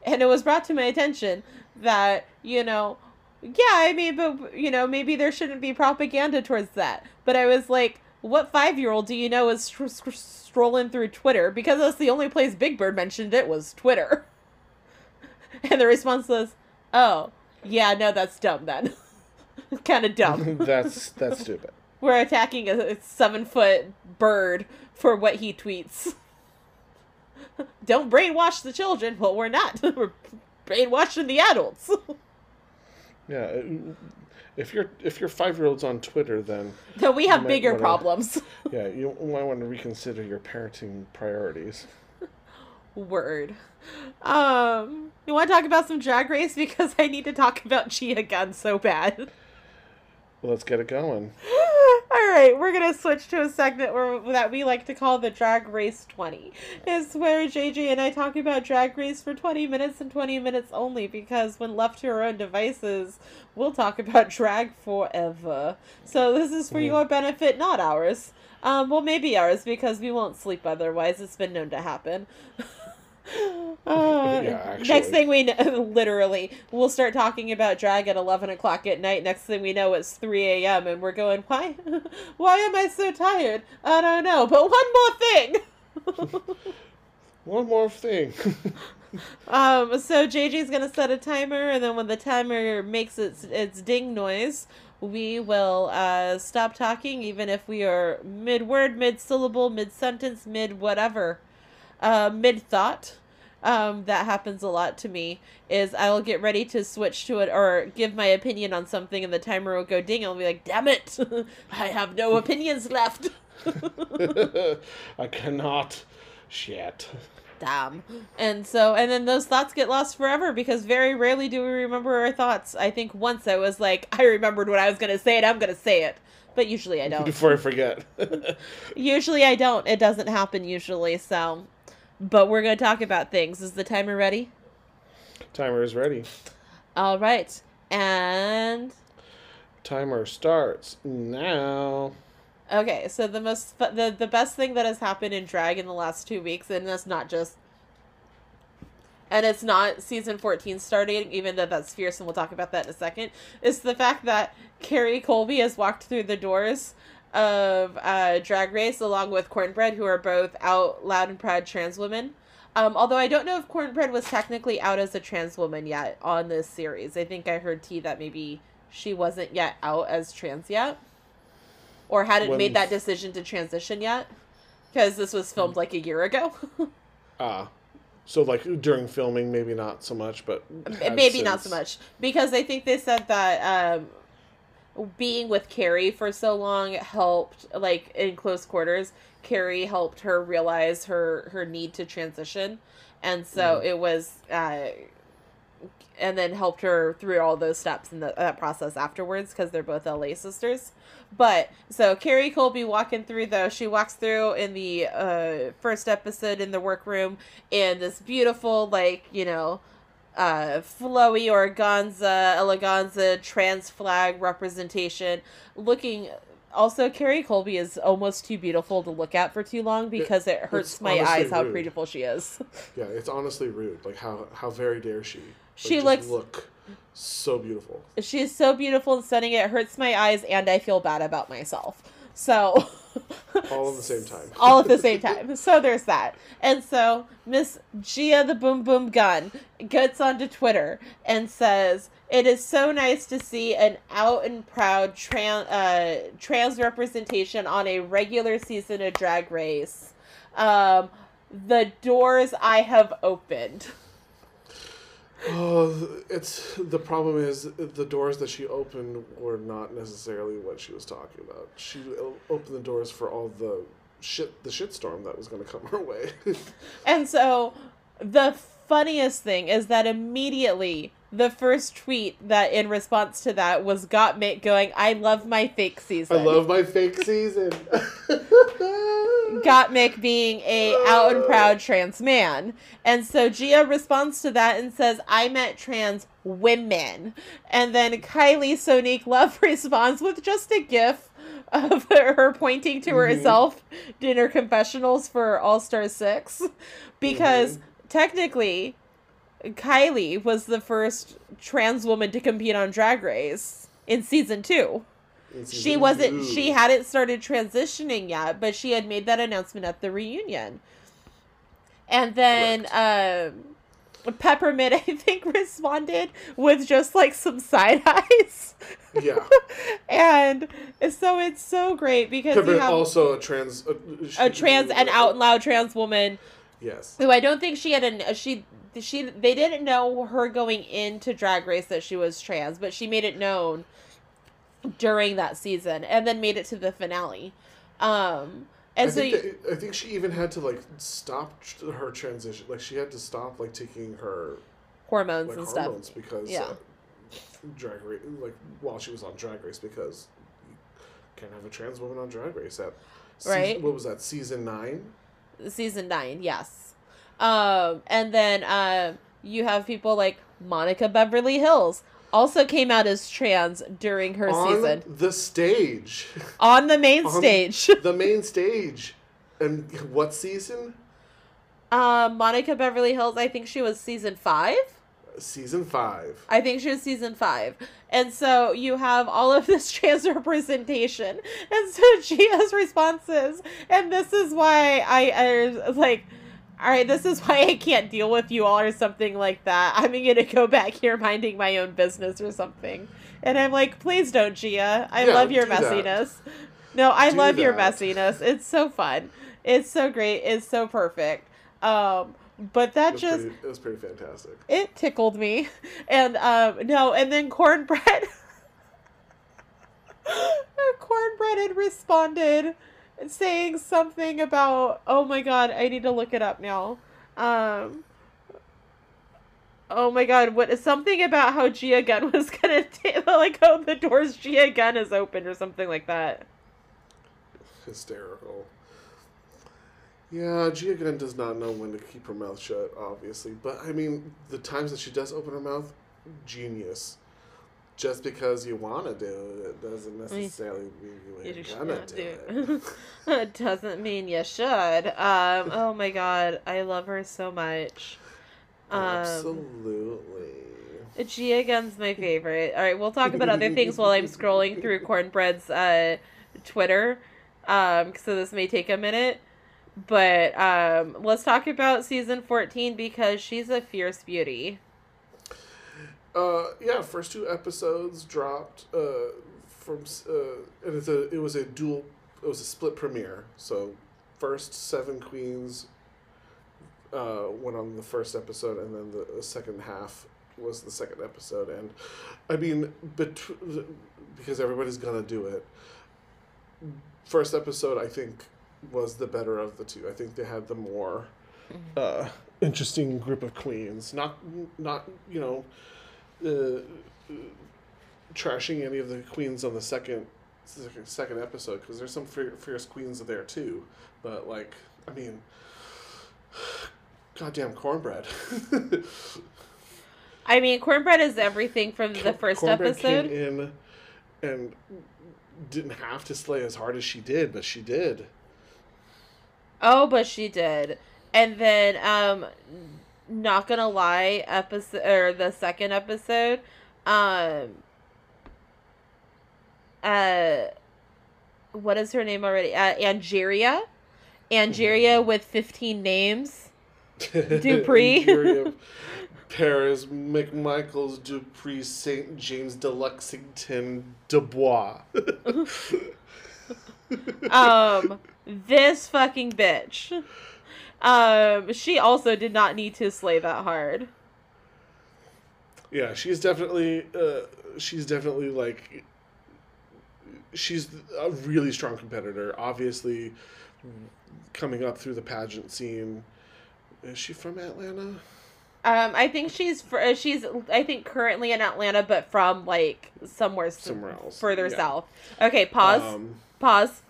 B: And it was brought to my attention that you know yeah i mean but you know maybe there shouldn't be propaganda towards that but i was like what five year old do you know is str- str- strolling through Twitter? Because that's the only place Big Bird mentioned it was Twitter. And the response was, oh, yeah, no, that's dumb then. kind of dumb.
A: that's that's stupid.
B: We're attacking a seven foot bird for what he tweets. Don't brainwash the children. Well, we're not. we're brainwashing the adults.
A: Yeah, uh, if you're if you're five year olds on Twitter, then
B: so we have bigger
A: wanna-
B: problems.
A: yeah, you might want to reconsider your parenting priorities.
B: Word. Um, you want to talk about some drag race because I need to talk about Gia Gunn so bad.
A: Well, let's get it going.
B: All right, we're gonna switch to a segment where that we like to call the Drag Race Twenty. It's where JJ and I talk about Drag Race for twenty minutes and twenty minutes only because when left to our own devices, we'll talk about drag forever. So this is for your benefit, not ours. Um, well, maybe ours because we won't sleep otherwise. It's been known to happen. Uh,
A: Yeah,
B: Next thing we know, literally, we'll start talking about drag at 11 o'clock at night. Next thing we know, it's 3 a.m. and we're going, why? Why am I so tired? I don't know. But one more thing.
A: One more thing.
B: Um, so JJ's gonna set a timer, and then when the timer makes its its ding noise, we will uh, stop talking, even if we are mid word, mid syllable, mid sentence, mid whatever, uh, mid thought. Um, that happens a lot to me. Is I will get ready to switch to it or give my opinion on something, and the timer will go ding. I'll be like, "Damn it, I have no opinions left."
A: I cannot. Shit.
B: Damn. And so, and then those thoughts get lost forever because very rarely do we remember our thoughts. I think once I was like, I remembered what I was going to say and I'm going to say it. But usually I don't.
A: Before I forget.
B: usually I don't. It doesn't happen usually. So, but we're going to talk about things. Is the timer ready?
A: Timer is ready.
B: All right. And
A: Timer starts now.
B: Okay, so the most the the best thing that has happened in drag in the last two weeks, and that's not just, and it's not season fourteen starting, even though that's fierce, and we'll talk about that in a second. Is the fact that Kerri Colby has walked through the doors of uh, Drag Race along with Cornbread, who are both out loud and proud trans women. Um, although I don't know if Cornbread was technically out as a trans woman yet on this series. I think I heard T that maybe she wasn't yet out as trans yet or hadn't
A: When-
B: made that decision to transition yet because this was filmed like a year ago
A: Ah. So, like, during filming, maybe not so much, but.
B: maybe not so much because i think they said that um being with kerri for so long helped like in close quarters kerri helped her realize her her need to transition and so
A: Mhm.
B: it was uh and then helped her through all those steps in the, that process afterwards because they're both LA sisters. But so Kerri Colby walking through though, she walks through in the uh, first episode in the workroom in this beautiful, like, you know, uh, flowy organza, eleganza, trans flag representation. Looking also, Kerri Colby is almost too beautiful to look at for too long because it hurts my eyes how beautiful she is.
A: Yeah, it's honestly rude. Like, how, how very dare she? Like,
B: She looks-
A: look so beautiful.
B: She is so beautiful and stunning. It hurts my eyes, and I feel bad about myself. So,
A: All at the same time.
B: all at the same time. So there's that. And so Miss Gia the Boom Boom Gun gets onto Twitter and says, "It is so nice to see an out and proud trans uh, trans representation on a regular season of Drag Race. Um, the doors I have opened."
A: Oh, it's the problem is the doors that she opened were not necessarily what she was talking about. She opened the doors for all the shit, the shitstorm that was going to come her way.
B: And so the funniest thing is that immediately the first tweet that in response to that was Gottmik going, I love my fake season.
A: I love my fake season.
B: Gottmik being a out and proud trans man. And so Gia responds to that and says, I met trans women. And then Kylie Sonique Love responds with just a gif of her pointing to
A: Mhm.
B: herself in her confessionals for All Star 6. Because
A: Mhm.
B: technically, Kylie was the first trans woman to compete on Drag Race in season two. she wasn't she hadn't started transitioning yet but she had made that announcement at the reunion and then um peppermint i think responded with just like some side eyes
A: Yeah.
B: and so it's so great because
A: Peppermint also a trans. A,
B: a trans an out and loud trans woman
A: Yes.
B: who i don't think she had a she she they didn't know her going into drag race that she was trans but she made it known during that season and then made it to the finale um and
A: I
B: so
A: think,
B: you,
A: that- I think she even had to like stop her transition. Like she had to stop like taking her
B: hormones
A: like
B: and stuff
A: because
B: Yeah.
A: uh, drag race like while she was on drag race because you can't have a trans woman on drag race at season-
B: Right.
A: what was that season nine
B: season nine yes um and then uh you have people like monica beverly hillz also came out as trans during her
A: on
B: season
A: the stage
B: on the main
A: On-
B: stage
A: the main stage and what season
B: um monica beverly hillz i think she was season five
A: season five
B: I think she was season five. And so you have all of this trans representation. And so Gia's responses. And this is why I, I was like, all right, this is why I can't deal with you all or something like that. I'm going to go back here minding my own business or something. And I'm like, please don't, Gia. I
A: Yeah,
B: love your
A: do that.
B: messiness. No, I
A: Do
B: love your messiness. It's so fun. It's so great. It's so perfect. Um, but that
A: was,
B: just
A: pretty, it was pretty fantastic
B: it tickled me and um no and then cornbread cornbread had responded saying something about oh my god i need to look it up now um oh my god what something about how gia gunn was gonna ta- like oh the doors gia gunn is open or something like that
A: hysterical. Yeah, Gia Gunn does not know when to keep her mouth shut, obviously. But I mean, the times that she does open her mouth, genius. Just because you want to do it, doesn't necessarily mean
B: You
A: you're
B: should
A: gonna do
B: do
A: it.
B: it doesn't mean you should. Um, oh my god, I love her so much. Um,
A: Absolutely.
B: Gia Gunn's my favorite. All right, we'll talk about other things while I'm scrolling through Cornbread's uh, Twitter. Um, so this may take a minute, but um, let's talk about season 14 because she's a fierce beauty.
A: Uh, yeah, first two episodes dropped uh, from uh, and it's a it was a dual it was a split premiere. So first seven queens uh, went on the first episode, and then the, the second half was the second episode. And I mean, bet- because everybody's gonna do it. First episode, I think, was the better of the two. I think they had the more uh, interesting group of queens. Not not you know uh, trashing any of the queens on the second second, episode because there's some fierce queens there too. But like, I mean, goddamn cornbread.
B: I mean, Cornbread is everything from the first
A: Cornbread
B: episode.
A: came in and didn't have to slay as hard as she did, but she did.
B: Oh, but she did. And then um not gonna lie, episode or the second episode, um uh what is her name already? Uh Angeria. Angeria with 15 names. Dupree.
A: Paris, VanMichaels, Dupree, St. James de Lexington, Dubois.
B: Um this fucking bitch. Um she also did not need to slay that hard.
A: yeah, she's definitely, uh, she's definitely like, she's a really strong competitor. Obviously, coming up through the pageant scene. Is she from Atlanta?
B: Um, I think she's fr- uh, she's I think currently in Atlanta, but from like somewhere
A: Somewhere else,
B: further
A: yeah.
B: south. Okay, pause.
A: Um,
B: pause.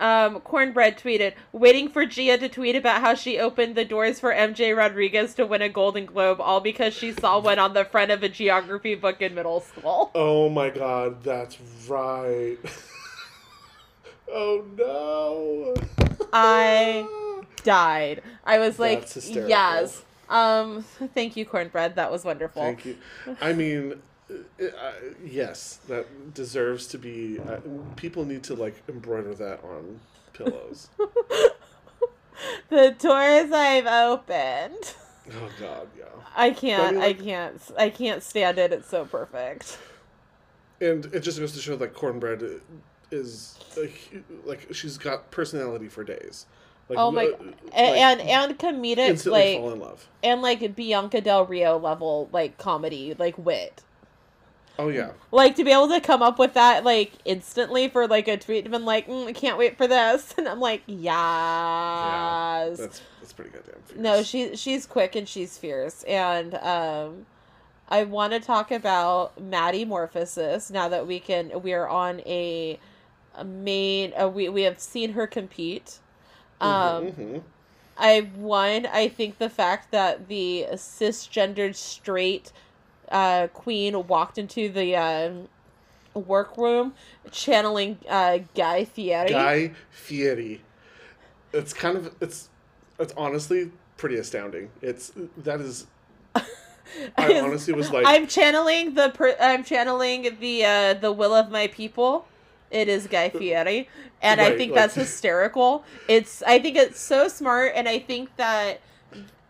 B: Um, Cornbread tweeted, waiting for Gia to tweet about how she opened the doors for MJ Rodriguez to win a Golden Globe, all because she saw one on the front of a geography book in middle school.
A: oh my god, that's right. oh no.
B: I died. I was like, yes. Um, thank you, Cornbread. That was wonderful.
A: Thank you. I mean, uh, uh, yes, that deserves to be. Uh, people need to like embroider that on pillows.
B: the doors I've opened.
A: Oh God, yeah.
B: I can't. I,
A: mean, like-
B: can't. I can't stand it. It's so perfect.
A: And it just goes to show that cornbread is a, like she's got personality for days. Like,
B: Oh my-
A: uh, like,
B: and and comedic like
A: fall in love.
B: and like Bianca Del Rio level like comedy like wit.
A: Oh yeah,
B: Like to be able to come up with that like instantly for like a tweet and been like, mm, I can't wait for this, and I'm like, yes.
A: that's that's pretty goddamn. Fierce.
B: No, she she's quick and she's fierce, and um, I want to talk about Maddie Morphosis now that we can. We are on a, a main. Uh, we we have seen her compete. Um,
A: Mhm, mhm.
B: I one. I think the fact that the cisgendered straight uh, queen walked into the uh, workroom channeling uh, Guy Fieri.
A: Guy Fieri. It's kind of it's it's honestly pretty astounding. It's that is. I honestly was like,
B: I'm channeling the per- I'm channeling the uh the will of my people. It is Guy Fieri, and I think
A: like-
B: that's hysterical. It's I think it's so smart, and I think that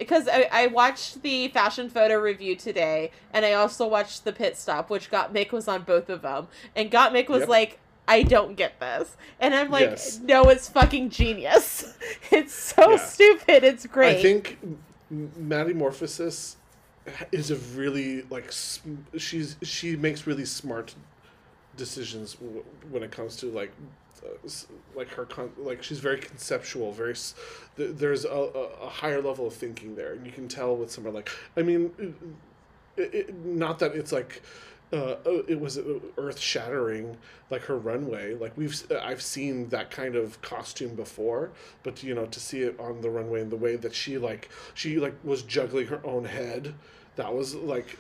B: because I, I watched the fashion photo review today, and I also watched the pit stop, which Got Gottmik was on both of them, and Got Gottmik was
A: Yep.
B: like. I don't get this. And I'm like,
A: Yes.
B: no, it's fucking genius. It's so
A: Yeah.
B: stupid. It's great.
A: I think M- Maddie Morphosis is a really like she's she makes really smart decisions w- when it comes to like like her con- like she's very conceptual very there's a, a, higher level of thinking there and you can tell with someone like i mean it, it, not that it's like uh, uh, it was earth shattering like her runway like we've s- i've seen that kind of costume before but you know to see it on the runway in the way that she like she like was juggling her own head that was like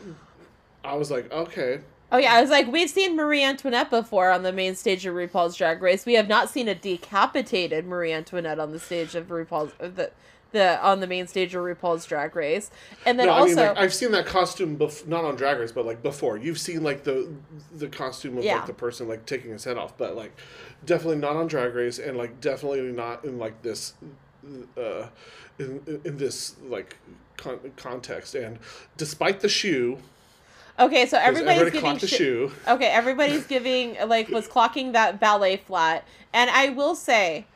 A: i was like okay
B: Oh yeah, I was like, we've seen Marie Antoinette before on the main stage of RuPaul's Drag Race. We have not seen a decapitated Marie Antoinette on the stage of RuPaul's uh, the the on the main stage of RuPaul's Drag Race. And then
A: no,
B: also,
A: I mean, like, I've seen that costume, bef- not on Drag Race, but like before. You've seen like the the costume of
B: Yeah.
A: like the person like taking his head off, but like definitely not on Drag Race, and like definitely not in like this, uh, in in- in this like con- context. And despite the shoe,
B: okay, so everybody's
A: everybody
B: giving
A: the
B: shi-
A: shoe.
B: Okay, everybody's giving like was clocking that ballet flat, and I will say,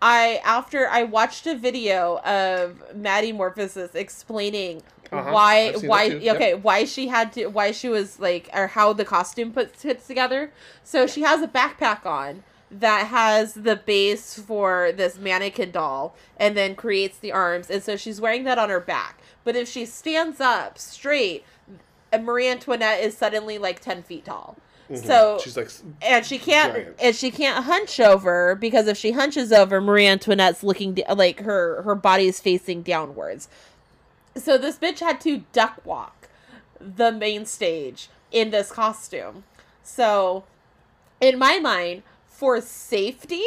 B: I after I watched a video of Maddie Morphosis explaining
A: Uh-huh,
B: why why
A: too, yep.
B: okay why she had to why she was like or how the costume puts fits together. So she has a backpack on that has the base for this mannequin doll and then creates the arms and so she's wearing that on her back. But if she stands up straight, and Marie Antoinette is suddenly like ten feet tall.
A: Mhm.
B: So
A: she's like,
B: and she can't
A: Giant.
B: and she can't hunch over because if she hunches over, Marie Antoinette's looking like her her body is facing downwards. So this bitch had to duck walk the main stage in this costume. So in my mind, for safety,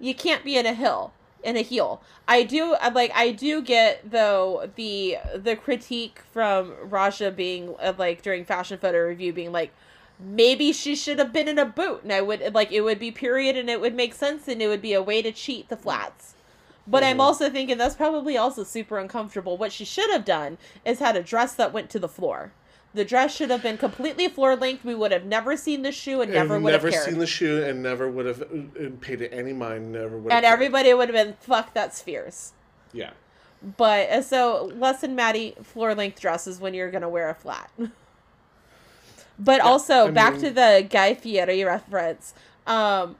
B: you can't be in a hill in a heel. I do I like I do get though the the critique from Raja being uh, like during fashion photo review being like maybe she should have been in a boot and I would like it would be period and it would make sense and it would be a way to cheat the flats. But I'm
A: Mhm.
B: also thinking that's probably also super uncomfortable. What she should have done is had a dress that went to the floor. The dress should have been completely floor length. We would have never seen the shoe and never would
A: never
B: have cared.
A: seen the shoe and never would have uh, paid it any mind. Never would.
B: and
A: cared.
B: everybody would have been, fuck, that's fierce.
A: yeah.
B: But uh, so lesson Maddie floor length dresses when you're gonna wear a flat. but
A: Yeah,
B: also
A: I
B: back
A: mean-
B: to the Guy Fieri reference. Um,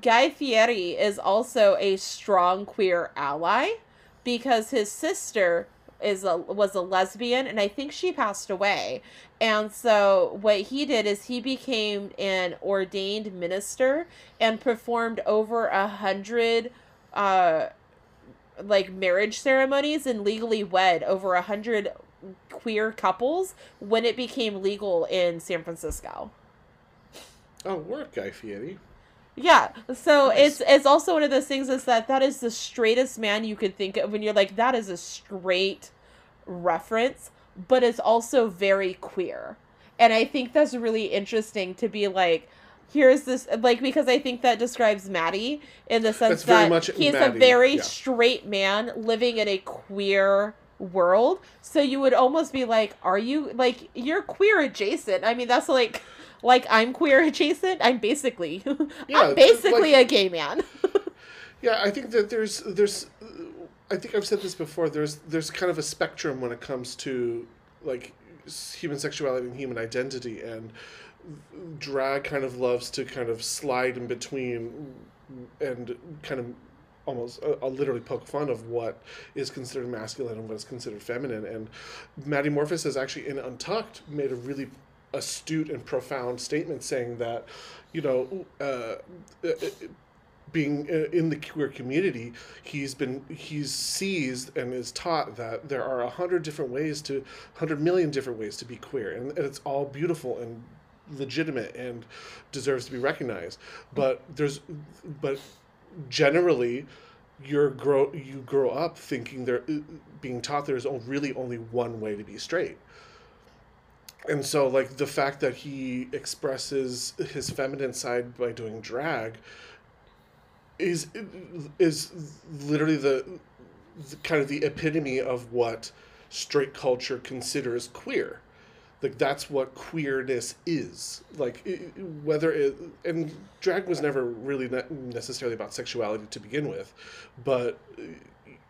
B: Guy Fieri is also a strong queer ally because his sister is a was a lesbian and I think she passed away. And so what he did is he became an ordained minister and performed over a hundred uh like marriage ceremonies and legally wed over a hundred queer couples when it became legal in San Francisco.
A: Oh, work, Guy Fieri.
B: Yeah, so
A: Nice.
B: it's it's also one of those things is that that is the straightest man you could think of when you're like that is a straight reference, but it's also very queer. and I think that's really interesting to be like here's this like because I think that describes Maddie in the sense that he's a very
A: yeah.
B: straight man living in a queer world. So you would almost be like, are you like you're queer adjacent? I mean, that's like like I'm queer adjacent. I'm basically
A: Yeah,
B: I'm basically
A: like-
B: a gay man.
A: Yeah, I think that there's there's I think I've said this before. There's there's kind of a spectrum when it comes to like human sexuality and human identity, and drag kind of loves to kind of slide in between and kind of almost uh, uh, literally poke fun of what is considered masculine and what is considered feminine. And Maddie Morphus has actually in Untucked made a really astute and profound statement saying that, you know, uh, uh, being uh, in the queer community, he's been he's seized and is taught that there are a hundred different ways to, hundred million different ways to be queer, and, and it's all beautiful and legitimate and deserves to be recognized. But there's, but generally, you're grow you grow up thinking there, being taught there's really only one way to be straight. And so, like the fact that he expresses his feminine side by doing drag, is is literally the, the kind of the epitome of what straight culture considers queer. Like that's what queerness is. Like i- i- whether it and drag was never really ne- necessarily about sexuality to begin with but uh,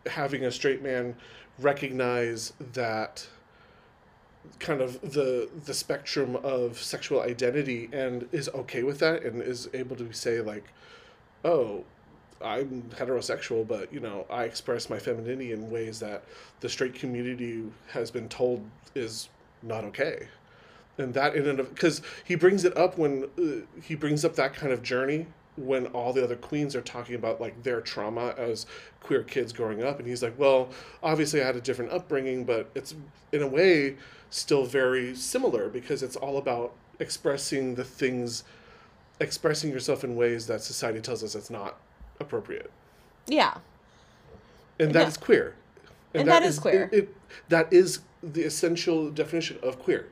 A: having a straight man recognize that kind of the the spectrum of sexual identity and is okay with that and is able to say like oh i'm heterosexual but you know i express my femininity in ways that the straight community has been told is not okay. And that in and of because he brings it up when uh, he brings up that kind of journey when all the other queens are talking about like their trauma as queer kids growing up and he's like well obviously i had a different upbringing but it's in a way still very similar because it's all about expressing the things expressing yourself in ways that society tells us it's not appropriate
B: yeah.
A: and that
B: Yeah.
A: is queer
B: And that is queer.
A: it, it- that is the essential definition of queer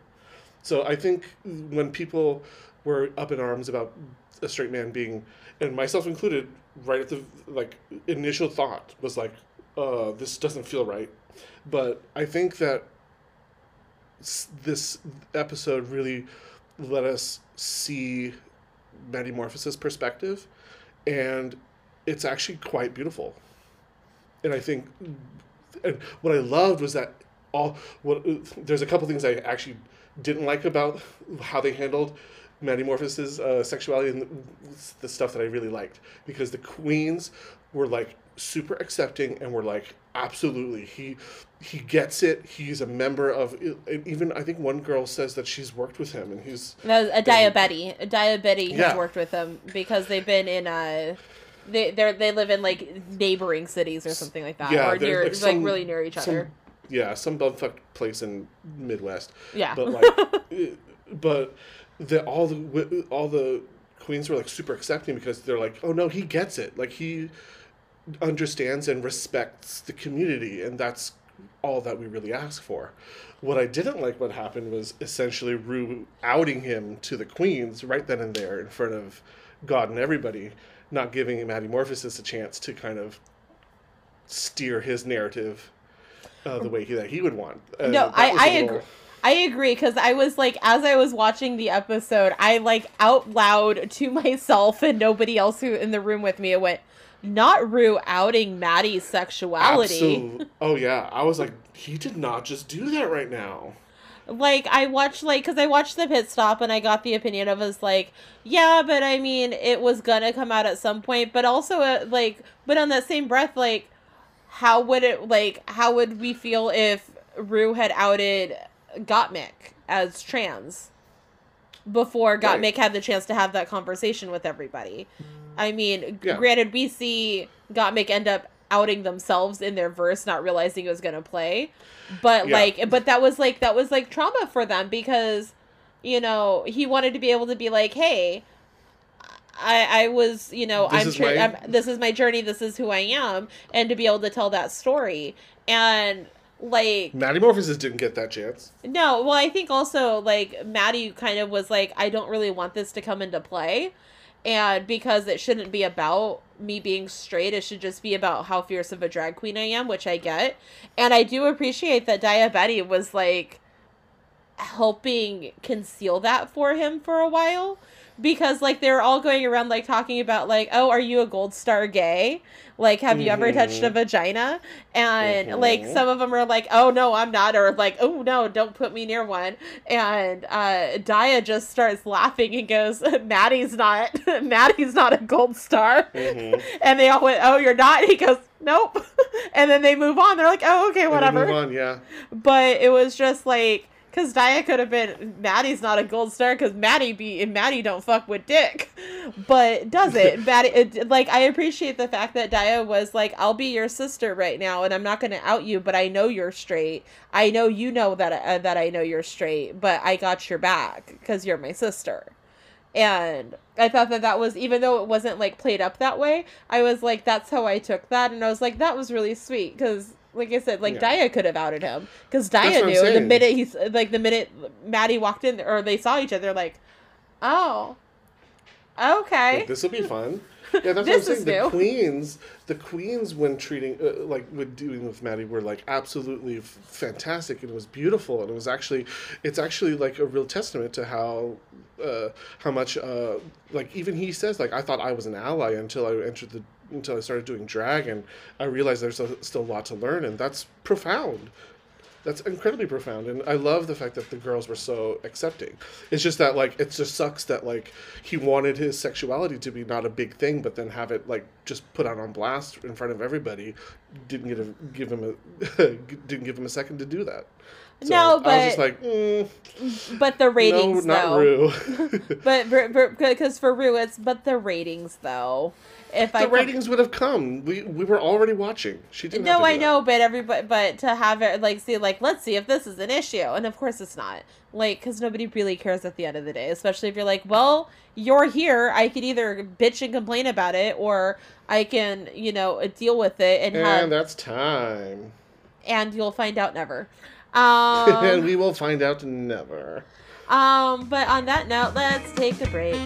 A: so i think when people were up in arms about a straight man being and myself included right at the like initial thought was like uh this doesn't feel right but i think that this episode really let us see Maddie Morphus's perspective, and it's actually quite beautiful. And I think, and what I loved was that all what there's a couple things I actually didn't like about how they handled Maddie Morphus's uh, sexuality and the, the stuff that I really liked. Because the queens were like super accepting and were like absolutely he he gets it. He's a member of even I think one girl says that she's worked with him and he's
B: was a diabetes. A diabetes has worked with them because they've been in uh they they they live in like neighboring cities or something like that,
A: Yeah,
B: or
A: they're,
B: near
A: like,
B: like, really near each
A: some-
B: other.
A: yeah some bumfuck place in Midwest.
B: Yeah,
A: but like but the all the all the queens were like super accepting because they're like oh no he gets it like he understands and respects the community and that's all that we really ask for what i didn't like what happened was essentially ru outing him to the queens right then and there in front of god and everybody not giving Maddie Morphosis a chance to kind of steer his narrative uh, the way he, that he would want. Uh,
B: No,
A: that
B: I- I agree. I agree because I was like, as I was watching the episode, I like out loud to myself and nobody else who in the room with me. It went, not Ru outing Maddie's sexuality.
A: Absolute- Oh yeah, I was like, he did not just do that right now.
B: like I watched like because I watched the pit stop and I got the opinion of us like yeah but I mean it was gonna come out at some point but also uh, like but on that same breath like how would it like how would we feel if Ru had outed Gottmik as trans before
A: Right.
B: Gottmik had the chance to have that conversation with everybody I mean
A: Yeah.
B: granted we see Gottmik end up outing themselves in their verse not realizing it was gonna play but
A: Yeah.
B: like but that was like that was like trauma for them because you know he wanted to be able to be like hey i i was you know
A: This
B: i'm, tra-
A: my-
B: I'm this is my journey this is who i am and to be able to tell that story and like
A: Maddie Morphosis didn't get that chance.
B: no, well, I think also like Maddie kind of was like, I don't really want this to come into play, and because it shouldn't be about me being straight, it should just be about how fierce of a drag queen I am, which I get, and I do appreciate that Daya Betty was like helping conceal that for him for a while because like they're all going around like talking about like oh are you a gold star gay like have you ever touched a
A: Mhm.
B: vagina and like
A: Mhm.
B: some of them are like oh no i'm not or like oh no don't put me near one and uh daya just starts laughing and goes maddie's not maddie's not a gold star
A: Mhm.
B: and they all went oh you're not he goes nope and then they move on they're like oh okay whatever
A: on, yeah.
B: but it was just like because Daya could have been Maddie's not a gold star because Maddie be and Maddie don't fuck with Dick, but does it? Maddie it, like I appreciate the fact that Daya was like I'll be your sister right now and I'm not gonna out you, but I know you're straight. I know you know that uh, that I know you're straight, but I got your back because you're my sister. And I thought that that was even though it wasn't like played up that way, I was like that's how I took that, and I was like that was really sweet because. Like I said, like
A: Yeah.
B: Daya could have outed him because
A: Daya
B: knew the minute he's like the minute Maddie walked in or they saw each other, like, oh, okay,
A: Like, this will be fun. Yeah, that's what I'm saying. The
B: new.
A: queens, the queens, when treating uh, like with doing with Maddie, were like absolutely f- fantastic, and it was beautiful, and it was actually, it's actually like a real testament to how, uh, how much, uh, like even he says, like I thought I was an ally until I entered the until I started doing drag, and I realized there's a, still a lot to learn, and that's profound. That's incredibly profound, and I love the fact that the girls were so accepting. It's just that like it just sucks that like he wanted his sexuality to be not a big thing, but then have it like just put out on blast in front of everybody. Didn't get a, give him a didn't give him a second to do that. So
B: No,
A: I was
B: but-
A: just like, mm,
B: but the ratings
A: no, not
B: though.
A: Ru.
B: But because for Ru, it's but the ratings though. If
A: the
B: com-
A: ratings would have come. We we were already watching. She didn't.
B: No, I
A: that.
B: know, but everybody, but to have it like see, like let's see if this is an issue, and of course it's not. Like, because nobody really cares at the end of the day, especially if you're like, well, you're here. I could either bitch and complain about it, or I can, you know, deal with it and have,
A: that's time.
B: and you'll find out never. Um, and
A: we will find out never.
B: um, but on that note, let's take a break.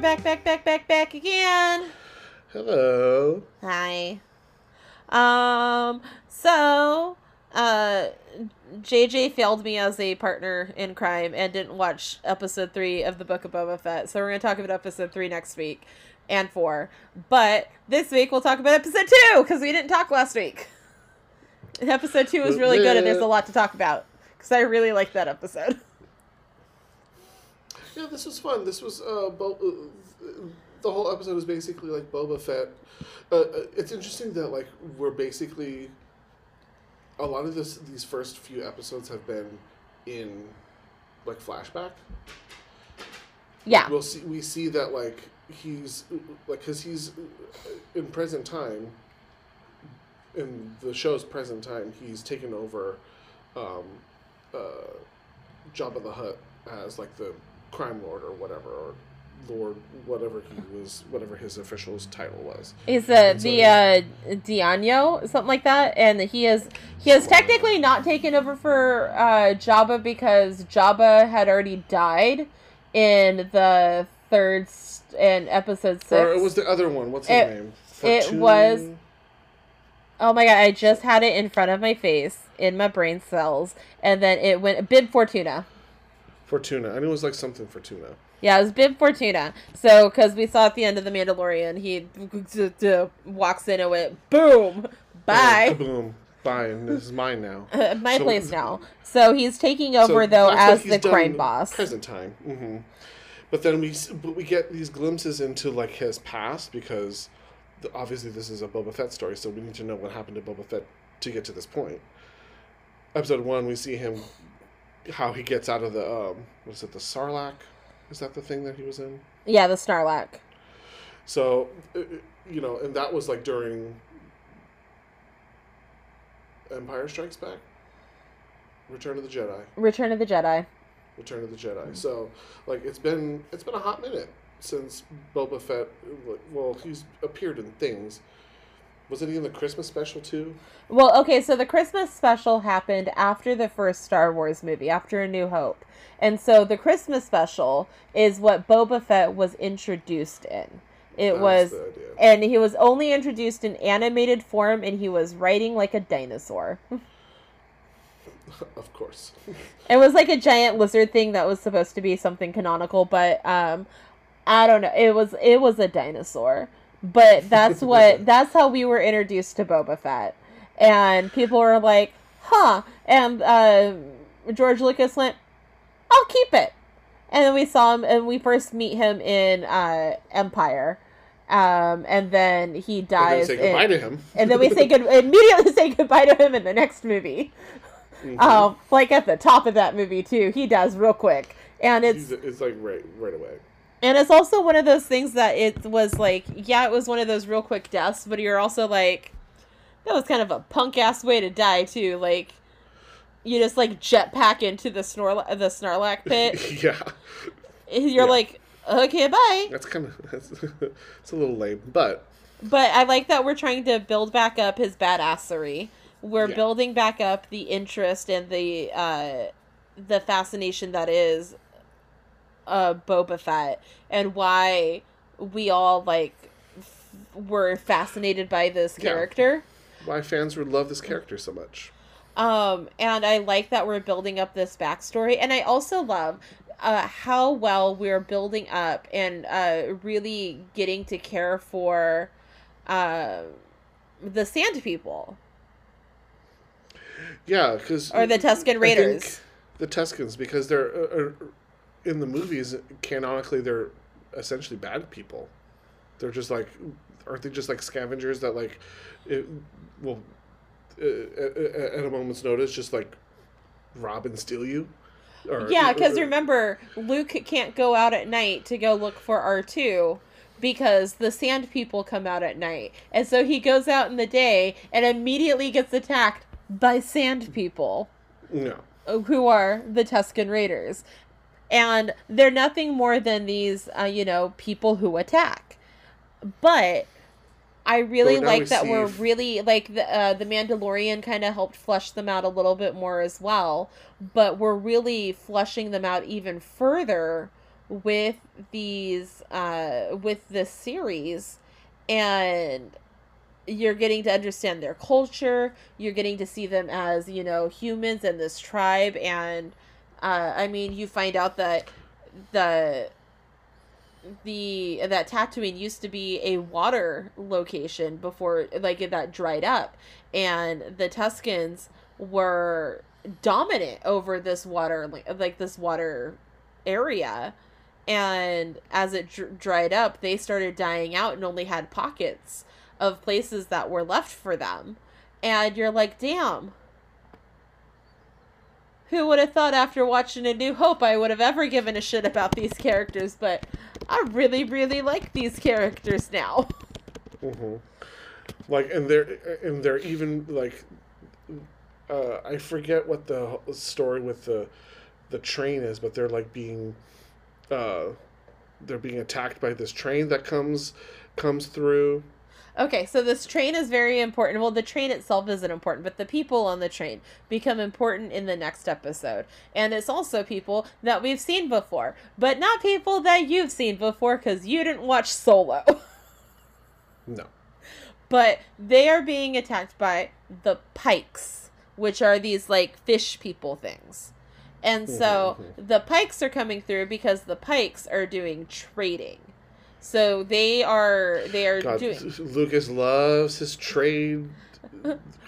B: We're back, back, back, back, back again.
A: Hello.
B: Hi. Um, so, uh, JJ failed me as a partner in crime and didn't watch episode three of the Book of Boba Fett. So we're going to talk about episode three next week and four. But this week we'll talk about episode two because we didn't talk last week. Episode two was really good and there's a lot to talk about because I really liked that episode.
A: Yeah, this was fun. This was uh, Bo- uh, the whole episode was basically like Boba Fett. Uh, uh, it's interesting that like we're basically a lot of this these first few episodes have been in like flashback.
B: Yeah.
A: We'll see. We see that like he's like because he's in present time. In the show's present time, he's taken over um, uh, Jabba the Hutt as like the crime lord or whatever, or lord, whatever he was, whatever his official's title was.
B: Is the
A: And so
B: the uh Daimyo something like that, and he is he has technically not taken over for uh Jabba because Jabba had already died in the third st- in episode six.
A: Or it was the other one. What's his
B: It-
A: name?
B: it was- oh my god! I just had it in front of my face in my brain cells, and then it went Bib Fortuna.
A: Fortuna. I knew it was like something Fortuna.
B: Yeah, it was Bib Fortuna. So, because we saw at the end of the Mandalorian, he d- d- walks in and went boom, bye.
A: Boom. Bye. And this is mine now.
B: Uh, my
A: So-
B: place now. So he's taking over
A: So
B: though as the crime boss.
A: Present time. hmm But then we but we get these glimpses into like his past because obviously this is a Boba Fett story, so we need to know what happened to Boba Fett to get to this point. Episode one, we see him how he gets out of the um, what is it, the Sarlacc? Is that the thing that he was in?
B: Yeah, the Snarlack.
A: So, uh, uh, you know, and that was like during Empire Strikes Back, Return of the Jedi,
B: Return of the Jedi.
A: Return of the Jedi. So like it's been it's been a hot minute since Boba Fett. Well, he's appeared in things. Wasn't he in the Christmas special too?
B: Well, okay, so the Christmas special happened after the first Star Wars movie, after A New Hope. And so the Christmas special is what Boba Fett was introduced in. It
A: That's
B: was
A: idea.
B: and he was only introduced in animated form and he was riding like a dinosaur.
A: of course.
B: It was like a giant lizard thing that was supposed to be something canonical, but um I don't know. It was it was a dinosaur. But that's what that's how we were introduced to Boba Fett. And people were like, "Huh." And uh George Lucas went, "I'll keep it." And then we saw him and we first meet him in uh Empire. Um and then he
A: and then
B: dies
A: say
B: in-
A: goodbye to him.
B: and then we say good immediately say goodbye to him in the next movie.
A: Mhm.
B: Um, like at the top of that movie too, he does real quick, and it's
A: He's- it's like right right away.
B: And it's also one of those things that it was like, yeah, it was one of those real quick deaths, but you're also like, that was kind of a punk ass way to die too. Like, you just like jetpack into the snor the Snarlack pit.
A: yeah,
B: You're
A: Yeah.
B: like, okay, bye.
A: that's kind of that's, it's a little lame, but
B: But I like that we're trying to build back up his badassery. We're
A: Yeah.
B: building back up the interest and the uh, the fascination that is uh, Boba Fett and why we all like f- were fascinated by this
A: Yeah.
B: character.
A: why fans would love this character so much?
B: Um, and I like that we're building up this backstory, and I also love uh, how well we're building up and uh, really getting to care for uh, the Sand People
A: Yeah, because
B: or the Tusken Raiders.
A: the Tuskens, because they're uh, uh, in the movies canonically they're essentially bad people. They're just like, aren't they just like scavengers that like, it, well, uh, uh, at a moment's notice, just like rob and steal you? Or,
B: Yeah, because remember, Luke can't go out at night to go look for R two because the Sand People come out at night, and so he goes out in the day and immediately gets attacked by Sand People.
A: no,
B: who are the Tusken Raiders. And they're nothing more than these, uh, you know, people who attack. But I really like that we're
A: if-
B: really like the uh, the Mandalorian kind of helped flush them out a little bit more as well. But we're really flushing them out even further with these uh, with this series, and you're getting to understand their culture you're getting to see them as you know humans in this tribe and uh, i mean you find out that the the that Tatooine used to be a water location before like that dried up. And the Tuskens were dominant over this water like, like this water area. And as it dr- dried up they started dying out and only had pockets of places that were left for them. And you're like damn who would have thought after watching A New Hope I would have ever given a shit about these characters, but I really, really like these characters now.
A: hmm Like, and they're and they're even like, uh, I forget what the story with the the train is, but they're like being, uh, they're being attacked by this train that comes comes through.
B: Okay, so this train is very important. Well, the train itself isn't important, but the people on the train become important in the next episode. And it's also people that we've seen before, but not people that you've seen before because you didn't watch Solo.
A: No,
B: but they are being attacked by the pikes, which are these like fish people things. And mm-hmm, so mm-hmm. the pikes are coming through because the pikes are doing trading. So they are they are
A: God,
B: doing
A: Lucas loves his trade.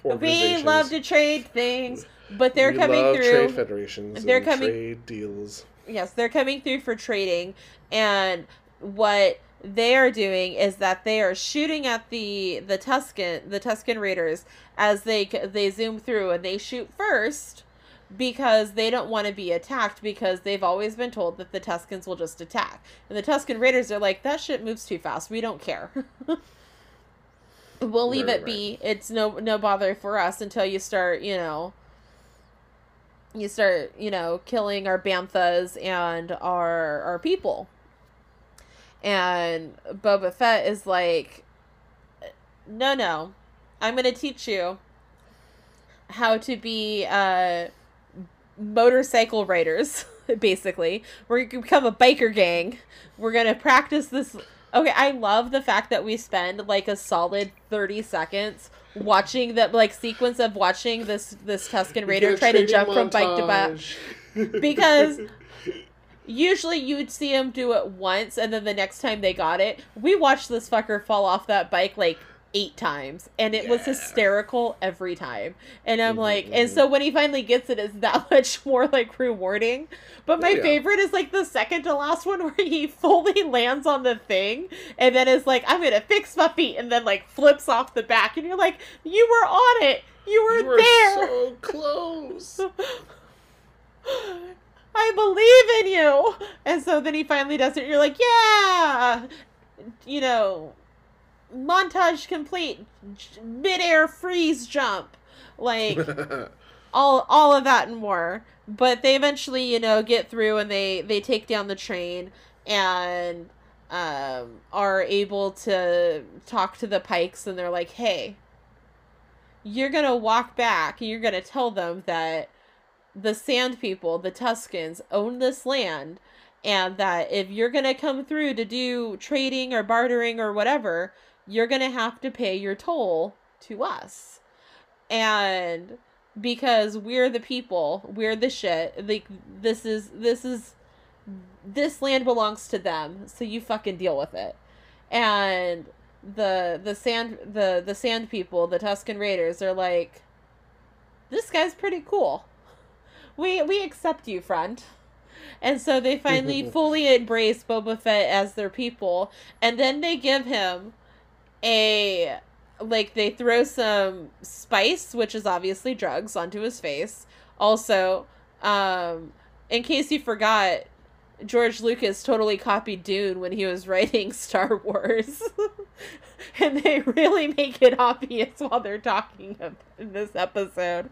B: we love to trade things, but they're
A: We
B: coming
A: love
B: through
A: trade federations.
B: They're
A: and
B: coming-
A: trade deals.
B: yes, they're coming through for trading and what they are doing is that they are shooting at the the Tusken the Tusken Raiders as they they zoom through and they shoot first because they don't want to be attacked because they've always been told that the Tuskens will just attack. And the Tusken Raiders are like that shit moves too fast. We don't care. we'll leave
A: Right,
B: it be. It's no no bother for us until you start, you know, you start, you know, killing our banthas and our our people. And Boba Fett is like, no, no, I'm gonna teach you how to be uh motorcycle riders. Basically, we're gonna become a biker gang. We're gonna practice this Okay, I love the fact that we spend like a solid 30 seconds watching that like sequence of watching this this Tusken Raider try to jump from bike to bike because usually you'd see him do it once and then the next time they got it. We watched this fucker fall off that bike like eight times and it was hysterical every time. And I'm
A: Mhm,
B: like and
A: mhm.
B: so when he finally gets it it's that much more like rewarding. But my
A: Yeah.
B: favorite is like the second to last one where he fully lands on the thing and then is like, I'm gonna fix my feet and then like flips off the back and you're like, You were on it. You were
A: You were
B: there.
A: so close.
B: I believe in you. And so then he finally does it. And you're like, yeah, you know, montage complete, midair freeze jump, like all all of that and more. But they eventually, you know, get through and they they take down the train and um are able to talk to the Pikes and they're like, hey. You're gonna walk back and you're gonna tell them that the Sand People, the Tuskens, own this land, and that if you're gonna come through to do trading or bartering or whatever, you're gonna have to pay your toll to us. And because we're the people, we're the shit. Like this is this is this land belongs to them, so you fucking deal with it. And the the sand the the sand people, the Tusken Raiders, are like, this guy's pretty cool. We we accept you, friend. And so they finally fully embrace Boba Fett as their people, and then they give him a like they throw some spice, which is obviously drugs, onto his face. Also, um, in case you forgot, George Lucas totally copied Dune when he was writing Star Wars. and they really make it obvious while they're talking in this episode.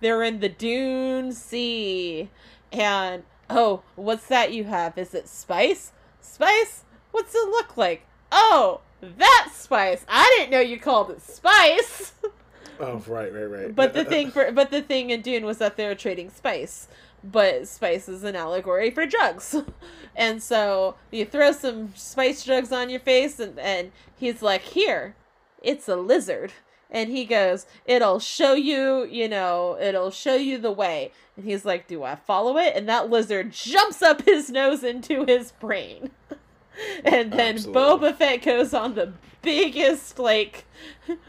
B: They're in the Dune Sea. And, oh, what's that you have? Is it spice? Spice? What's it look like? Oh, that spice. I didn't know you called it spice.
A: oh, right, right, right.
B: But the thing for but the thing in Dune was that they were trading spice. But spice is an allegory for drugs. And so you throw some spice drugs on your face and, and he's like, Here, it's a lizard. And he goes, It'll show you, you know, it'll show you the way. And he's like, Do I follow it? And that lizard jumps up his nose into his brain. and then
A: Absolutely.
B: Boba Fett goes on the biggest, like,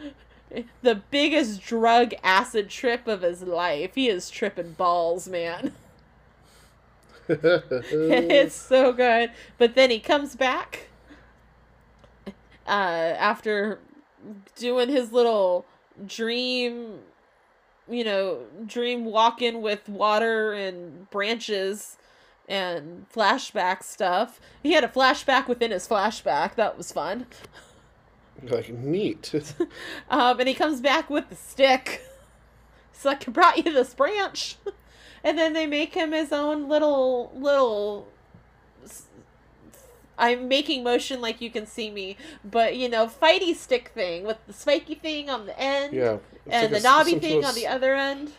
B: the biggest drug acid trip of his life. He is tripping balls, man. it's so good. But then he comes back uh, after doing his little dream, you know, dream walking with water and branches and flashback stuff. He had a flashback within his flashback. That was fun.
A: like neat.
B: Um, and he comes back with the stick. It's like, I brought you this branch. and then they make him his own little, little. I'm making motion like you can see me, but you know, fighty stick thing with the spiky thing on the end
A: Yeah.
B: And
A: like
B: the
A: a-
B: knobby thing on the other end.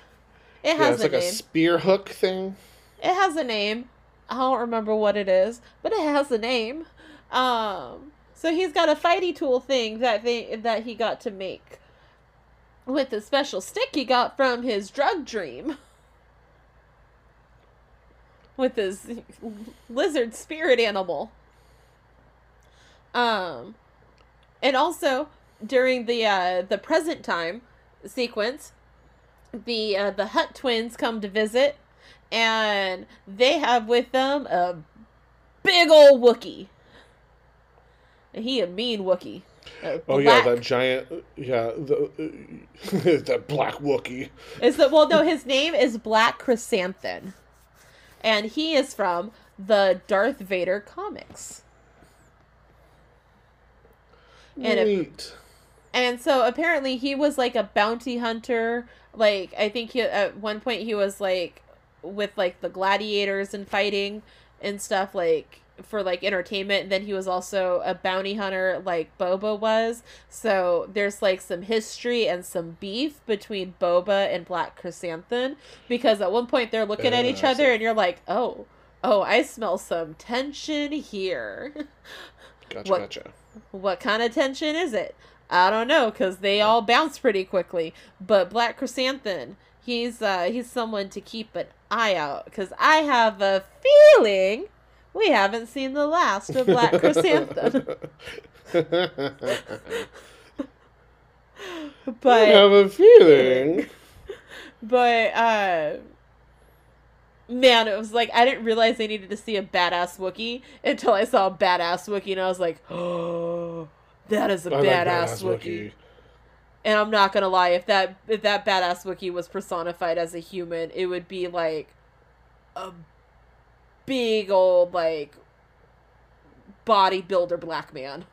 B: It has Yeah,
A: it's
B: a
A: like a
B: name.
A: spear hook thing.
B: It has a name. I don't remember what it is, but it has a name. Um, so he's got a fighty tool thing that they that he got to make with a special stick he got from his drug dream. With his lizard spirit animal. Um, and also during the uh, the present time sequence, the uh, the Hutt twins come to visit, and they have with them a big old Wookie. And he a mean Wookie. A
A: Oh yeah, that giant. Yeah, the uh, that black Wookie.
B: Is that well? No, his name is Black Chrysanthemum, and he is from the Darth Vader comics. And
A: Neat.
B: and so apparently he was like a bounty hunter. Like I think he, at one point he was like with like the gladiators and fighting and stuff like for like entertainment and then he was also a bounty hunter like boba was so there's like some history and some beef between boba and black chrysanthemum because at one point they're looking at each uh, other and you're like oh oh i smell some tension here
A: Gotcha,
B: What-
A: gotcha.
B: what kind of tension is it? I don't know because they all bounce pretty quickly. But Black Chrysanthemum, he's uh, he's someone to keep an eye out because I have a feeling we haven't seen the last of Black Chrysanthemum. but I
A: have a feeling.
B: but uh, man, it was like I didn't realize I needed to see a badass Wookie until I saw a badass Wookie, and I was like, oh, that is a
A: I like
B: badass, Wookiee. And I'm not gonna lie, if that if that badass Wookiee was personified as a human, it would be like a big old like bodybuilder black man.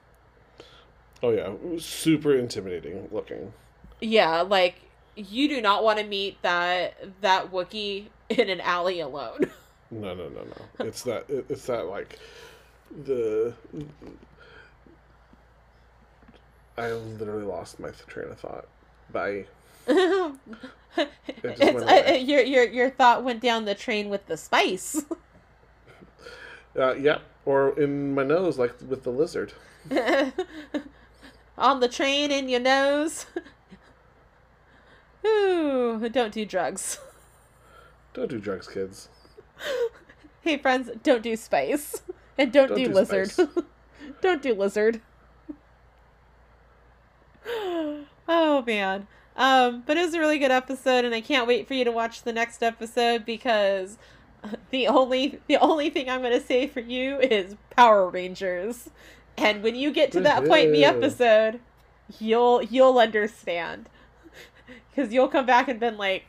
A: Oh yeah, super intimidating looking.
B: Yeah, like you do not want to meet that that Wookiee in an alley alone.
A: No, no, no, no. It's that. It's that like the. I literally lost my train of thought. Bye.
B: it's, uh, your your your thought went down the train with the spice.
A: Uh, yeah, or in my nose, like with the lizard.
B: On the train in your nose. Ooh, don't do drugs.
A: Don't do drugs, kids.
B: Hey friends, don't do spice. And don't,
A: Don't
B: do,
A: do
B: lizard. don't do lizard. Oh man. Um, but it was a really good episode and I can't wait for you to watch the next episode because the only the only thing I'm gonna say for you is Power Rangers. And when you get to that point in the episode, you'll you'll understand. Cause you'll come back and been like,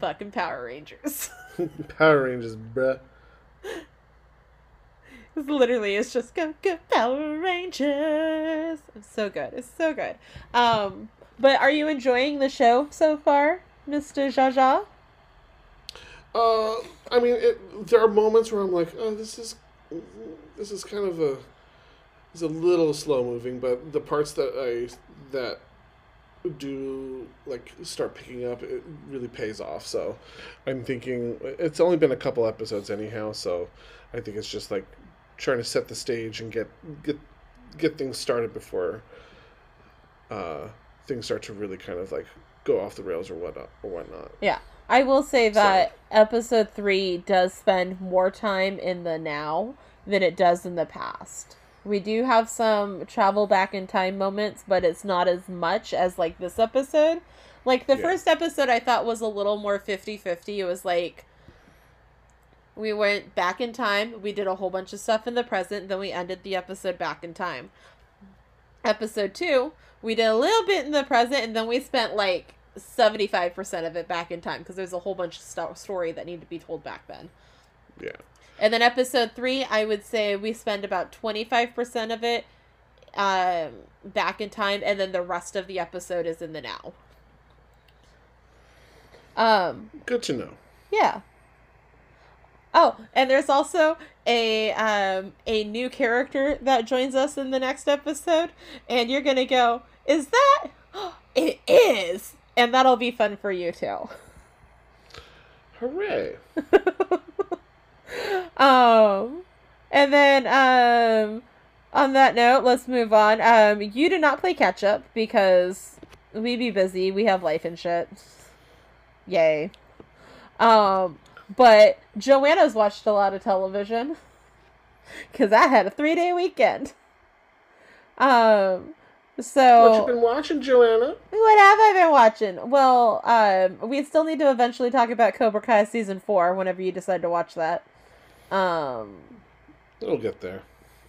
B: fucking Power Rangers.
A: Power Rangers, bruh.
B: It's literally it's just go go Power Rangers. It's so good. It's so good. Um, but are you enjoying the show so far, Mister Jaja?
A: Uh, I mean, it, there are moments where I'm like, oh, this is, this is kind of a, it's a little slow moving, but the parts that I that do like start picking up, it really pays off. So, I'm thinking it's only been a couple episodes anyhow, so I think it's just like trying to set the stage and get get get things started before uh, things start to really kind of like go off the rails or whatnot or whatnot.
B: Yeah, I will say that episode three does spend more time in the now than it does in the past. We do have some travel back in time moments, but it's not as much as like this episode. Like the
A: Yeah.
B: first episode I thought was a little more 50-50. It was like we went back in time, we did a whole bunch of stuff in the present, then we ended the episode back in time. Episode 2, we did a little bit in the present and then we spent like 75% of it back in time because there's a whole bunch of sto- story that needed to be told back then.
A: Yeah.
B: And then episode three, I would say we spend about 25% of it um, back in time, and then the rest of the episode is in the now. Um,
A: Good to know.
B: yeah. Oh, and there's also a um a new character that joins us in the next episode, and you're gonna go, is that? It is, and that'll be fun for you too.
A: Hooray!
B: um, and then um, on that note, let's move on. Um, you did not play catch up because we be busy. We have life and shit. Yay. Um, but Joanna's watched a lot of television because I had a three day weekend. Um, so
A: What you been watching, Joanna?
B: what have I been watching? Well, um, we still need to eventually talk about Cobra Kai season four whenever you decide to watch that. Um,
A: It'll get there.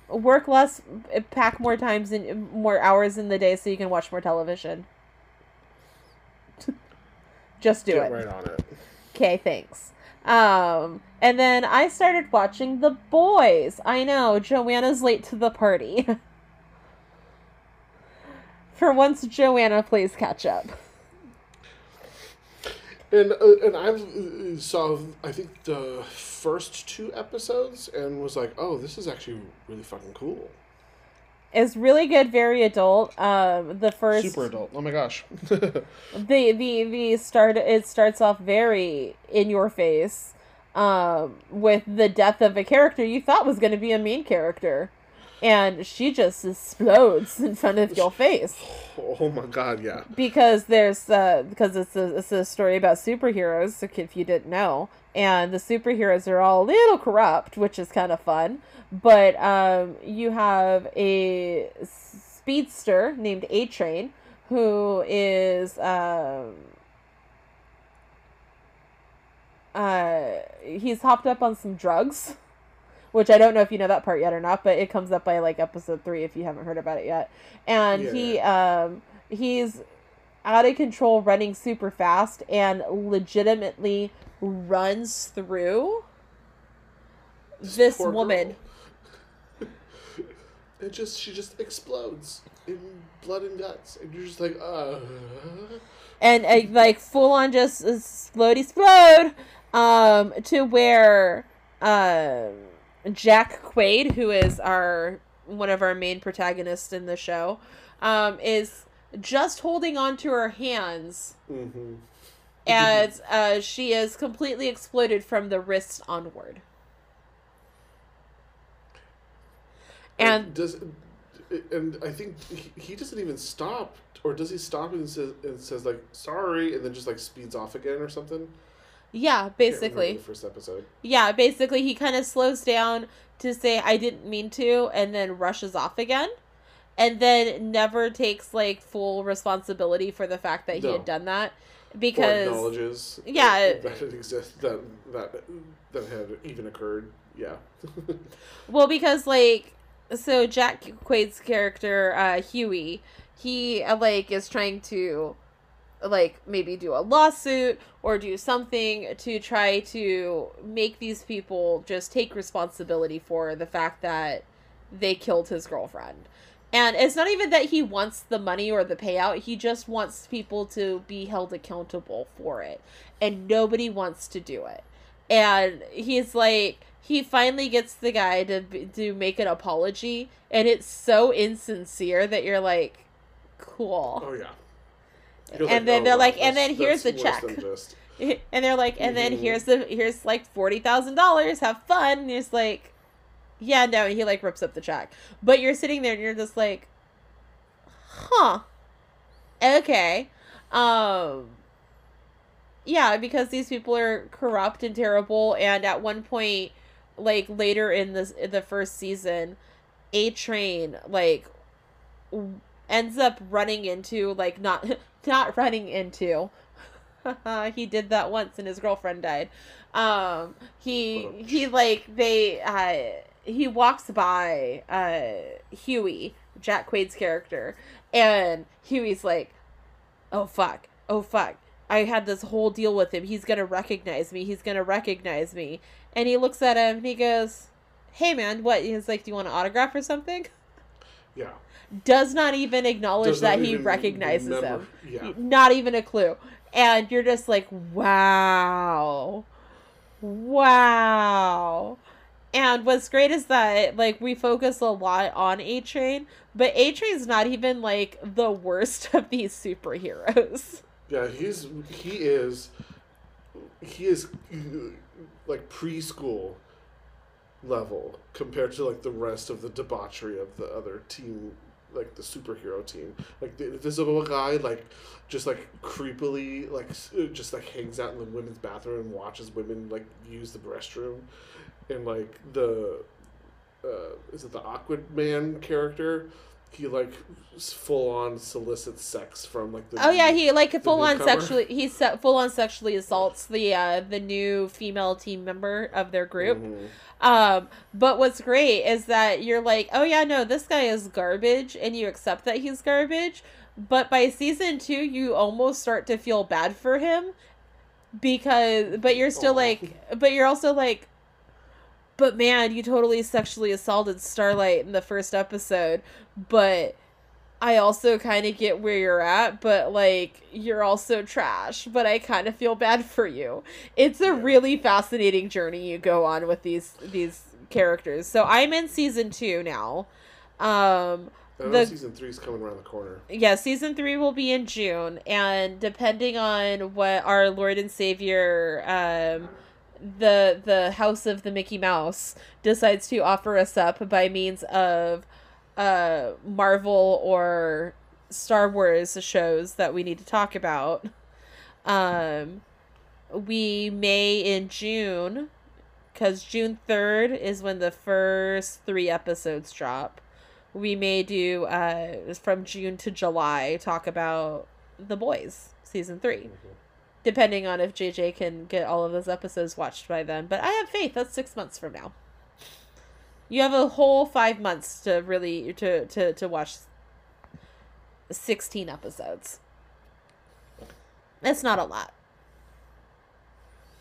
B: work less, pack more times in more hours in the day so you can watch more television. Just do
A: get
B: it.
A: right on it.
B: Okay, thanks. Um, and then I started watching The Boys. I know Joanna's late to the party. For once, Joanna plays catch up.
A: And uh, and I uh, saw I think the first two episodes and was like, oh, this is actually really fucking cool.
B: It's really good, very adult. Um, the first
A: Super adult. Oh my gosh.
B: the the the start it starts off very in your face, um, with the death of a character you thought was going to be a main character, and she just explodes in front of your face.
A: oh my god, yeah.
B: because there's uh because it's a it's a story about superheroes if you didn't know and the superheroes are all a little corrupt which is kind of fun but um you have a speedster named A Train who is um uh he's hopped up on some drugs which I don't know if you know that part yet or not, but it comes up by like episode three if you haven't heard about it yet. And
A: Yeah,
B: he um he's out of control running super fast and legitimately runs through this
A: Poor
B: woman.
A: it just she just explodes in blood and guts, and you're just like, uh.
B: and uh, like full on just explode explode um to where um Jack Quaid who is our one of our main protagonists in the show um is just holding on to her hands
A: Mm-hmm.
B: as uh, she is completely exploded from the wrist onward and
A: does and I think he, he doesn't even stop, or does he stop and says and says like sorry, and then just like speeds off again or something?
B: Yeah basically
A: first episode.
B: Yeah, basically he kind of slows down to say I didn't mean to and then rushes off again. And then never takes like full responsibility for the fact that he
A: No.
B: had done that
A: or
B: because
A: acknowledges
B: yeah.
A: that, that it exists that that that had even occurred. Yeah.
B: well because like so Jack Quaid's character uh Hughie, he uh, like is trying to like maybe do a lawsuit or do something to try to make these people just take responsibility for the fact that they killed his girlfriend. And it's not even that he wants the money or the payout, he just wants people to be held accountable for it. And nobody wants to do it. And he's like he finally gets the guy to to make an apology and it's so insincere that you're like cool.
A: Oh yeah.
B: And then they're like, and then here's the check. and they're like, and then
A: Mhm.
B: here's the here's like forty thousand dollars. Have fun. And he's like, yeah, no. And he like rips up the check. But you're sitting there and you're just like, huh, okay, um, yeah, because these people are corrupt and terrible. And at one point, like later in this in the first season, a train like w- ends up running into like not not running into. He did that once and his girlfriend died. Um he he like they uh he walks by uh hughie jack quaid's character and hughie's like oh fuck. Oh fuck. I had this whole deal with him. He's gonna recognize me. He's gonna recognize me. And he looks at him and he goes hey man what? He's like do you want an autograph or something?
A: Yeah.
B: Does not even acknowledge
A: Does
B: that he recognizes
A: remember-
B: him.
A: Yeah.
B: Not even a clue. And you're just like, wow. Wow. And what's great is that like we focus a lot on A Train, but A Train's not even like the worst of these superheroes.
A: Yeah, he's he is he is like preschool level compared to like the rest of the debauchery of the other team like the superhero team. Like the invisible guy like just like creepily like uh, just like hangs out in the women's bathroom and watches women like use the restroom. And like the uh is it the Aquaman character he like full on solicits sex from like the
B: Oh yeah, he like full on
A: newcomer?
B: sexually he se- full on sexually assaults the uh the new female team member of their group.
A: Mhm.
B: Um, but what's great is that you're like, oh yeah, no, this guy is garbage, and you accept that he's garbage. But by season two, you almost start to feel bad for him because, but you're still like, but you're also like, but man, you totally sexually assaulted Starlight in the first episode, but I also kind of get where you're at, but like you're also trash, but I kind of feel bad for you. It's a really fascinating journey you go on with these these characters. So I'm in season 2 now. Um The-
A: season three's coming around the corner.
B: yeah, season 3 will be in June and depending on what our Lord and Savior um the the House of the Mickey Mouse decides to offer us up by means of uh Marvel or Star Wars shows that we need to talk about. Um we may in June cuz June 3rd is when the first 3 episodes drop. We may do uh from June to July talk about The Boys season 3 depending on if JJ can get all of those episodes watched by then. But I have faith. That's six months from now. You have a whole five months to really to to to watch sixteen episodes. That's not a lot.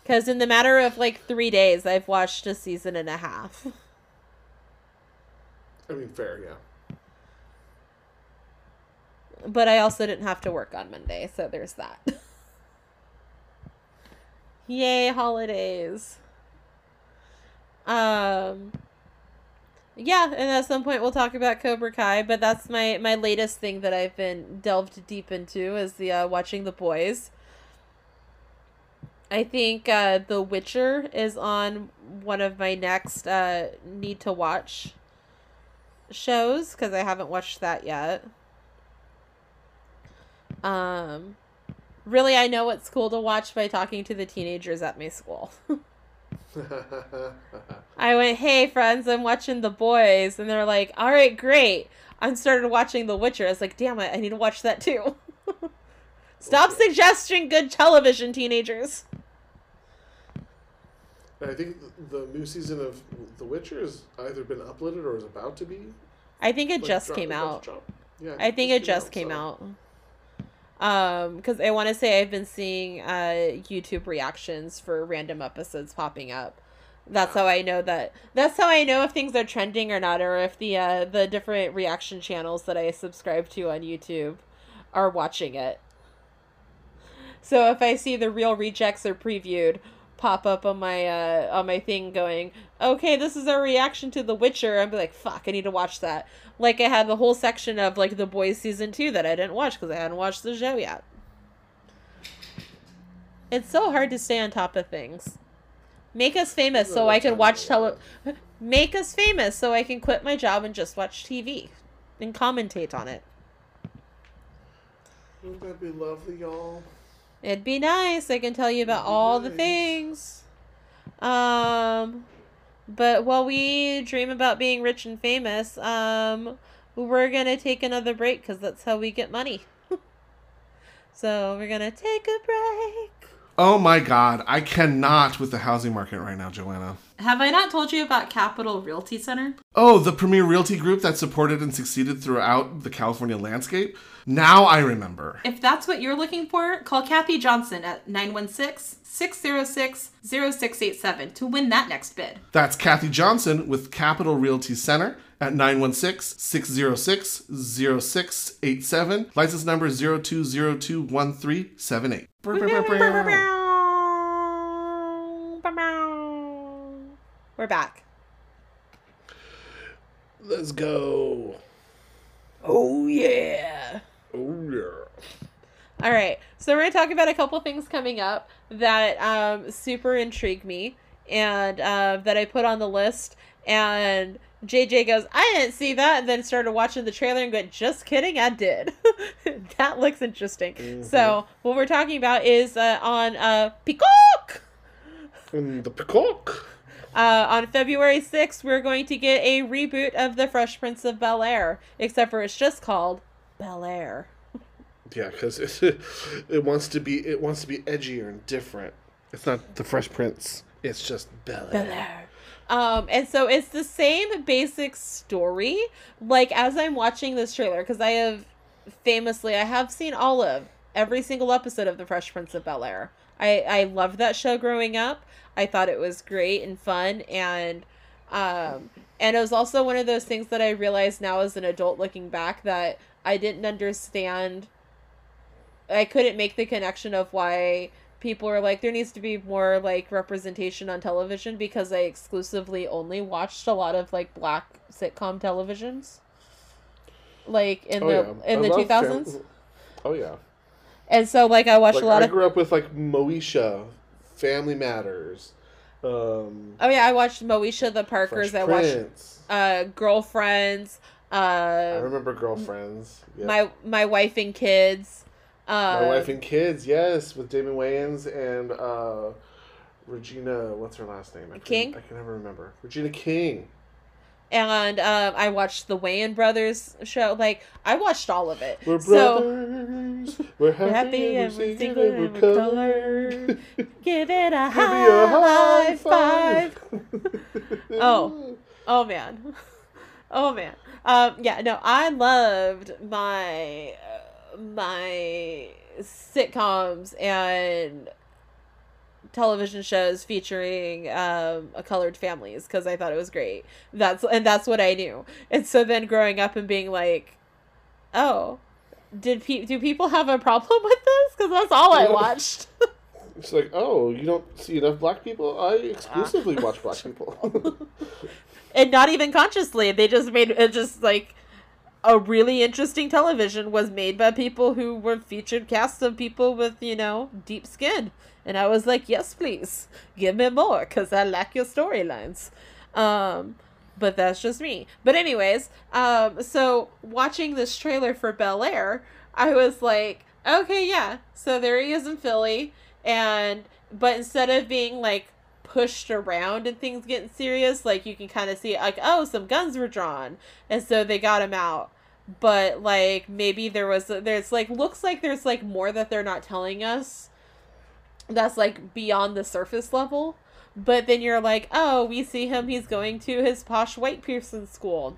B: Because in the matter of like three days, I've watched a season and a half.
A: I mean, fair, yeah.
B: But I also didn't have to work on Monday, so there's that. Yay, holidays. Um Yeah, and at some point we'll talk about Cobra Kai, but that's my my latest thing that I've been delved deep into is the uh, watching the boys. I think uh The Witcher is on one of my next uh need to watch shows cuz I haven't watched that yet. Um, really, I know what's cool to watch by talking to the teenagers at my school. I went, "Hey, friends, I'm watching The Boys," and they're like, "All right, great." I started watching The Witcher. I was like, "Damn it, I need to watch that too." Stop
A: Okay.
B: suggesting good television, teenagers.
A: I think the, new season of The Witcher has either been uploaded or is about to be.
B: I think it
A: like,
B: just came out.
A: Yeah,
B: I think it just
A: so-
B: came out. Um, because I want to say I've been seeing uh YouTube reactions for random episodes popping up. That's how I know that. That's how I know if things are trending or not, or if the uh the different reaction channels that I subscribe to on YouTube are watching it. So if I see the Reel Rejects are previewed pop up on my uh on my thing going, okay, this is our reaction to The Witcher, I'd be like, fuck, I need to watch that. Like I had the whole section of like The Boys season two that I didn't watch because I hadn't watched the show yet. It's so hard to stay on top of things. Make us famous so I can watch tele. Make us famous so I can quit my job and just watch TV and commentate on it.
A: Wouldn't that be lovely, y'all?
B: It'd be nice. I can tell you about all the things. Um, but while we dream about being rich and famous, um, we're gonna take another break because that's how we get money. so we're gonna take a break.
A: Oh my god, I cannot with the housing market right now, Joanna.
C: Have I not told you about Capital Realty Center?
A: Oh, the premier realty group that supported and succeeded throughout the California landscape? Now I remember.
C: If that's what you're looking for, call Kathy Johnson at 916 606 0687 to win that next bid.
A: That's Kathy Johnson with Capital Realty Center at 916-606-0687. License number 02021378.
B: We're back.
A: Let's go.
B: Oh yeah.
A: Oh yeah.
B: All right, so we're gonna talk about a couple things coming up that um, super intrigue me and uh, that I put on the list. And JJ goes, "I didn't see that," and then started watching the trailer and went, "Just kidding, I did." that looks interesting. So what we're talking about is uh, on uh, Peacock.
A: And the peacock.
B: Uh, on February 6th, we're going to get a reboot of The Fresh Prince of Bel Air, except for it's just called Bel Air.
A: Yeah, because it, it wants to be it wants to be edgier and different. It's not the Fresh Prince. It's just Bel Air.
B: Bel Air. Um, and so it's the same basic story. Like as I'm watching this trailer, because I have famously I have seen all of every single episode of The Fresh Prince of Bel Air. I I loved that show growing up. I thought it was great and fun, and Um, and it was also one of those things that I realized now as an adult looking back that I didn't understand. I couldn't make the connection of why people are like there needs to be more like representation on television because I exclusively only watched a lot of like black sitcom televisions. Like in the in
A: I
B: the two thousands.
A: oh yeah.
B: And so like I watched
A: Like
B: a lot
A: I
B: of
A: grew up with like Moesha, Family Matters, um,
B: Oh yeah, I watched Moesha the Parkers,
A: Fresh
B: I watched
A: Prince.
B: uh Girlfriends,
A: I
B: uh
A: remember Girlfriends. Yeah.
B: my my wife and kids. Uh
A: My wife and kids, yes, with Damon Wayans and uh, Regina. What's her last name? I
B: King?
A: I can never remember. Regina King.
B: and um I watched the Wayan Brothers show. Like I watched all of it.
A: We're
B: so
A: brothers. we're happy,
B: happy
A: and
B: and
A: we're
B: we're
A: singing
B: singing
A: and
B: and
A: we're
B: we're give it a
A: Give me a
B: high five. Oh. Oh man. Oh man. Um yeah, no, I loved my uh, my sitcoms and television shows featuring um a colored families cuz I thought it was great. That's and that's what I knew. And so then growing up and being like, "Oh, did pe- do people have a problem with this?" cuz that's all I watched.
A: It's like, oh, you don't see enough black people? I exclusively watch black people.
B: and not even consciously. They just made it just like a really interesting television was made by people who were featured casts of people with you know deep skin, and I was like, yes, please give me more because I like your storylines. Um, but that's just me. But anyways, um, so watching this trailer for Bel Air, I was like, okay, yeah. So there he is in Philly, and but instead of being like pushed around and things getting serious, like you can kind of see like, oh, some guns were drawn, and so they got him out. But like maybe there was there's like looks like there's like more that they're not telling us. That's like beyond the surface level. But then you're like, oh, we see him. He's going to his posh white Pearson school,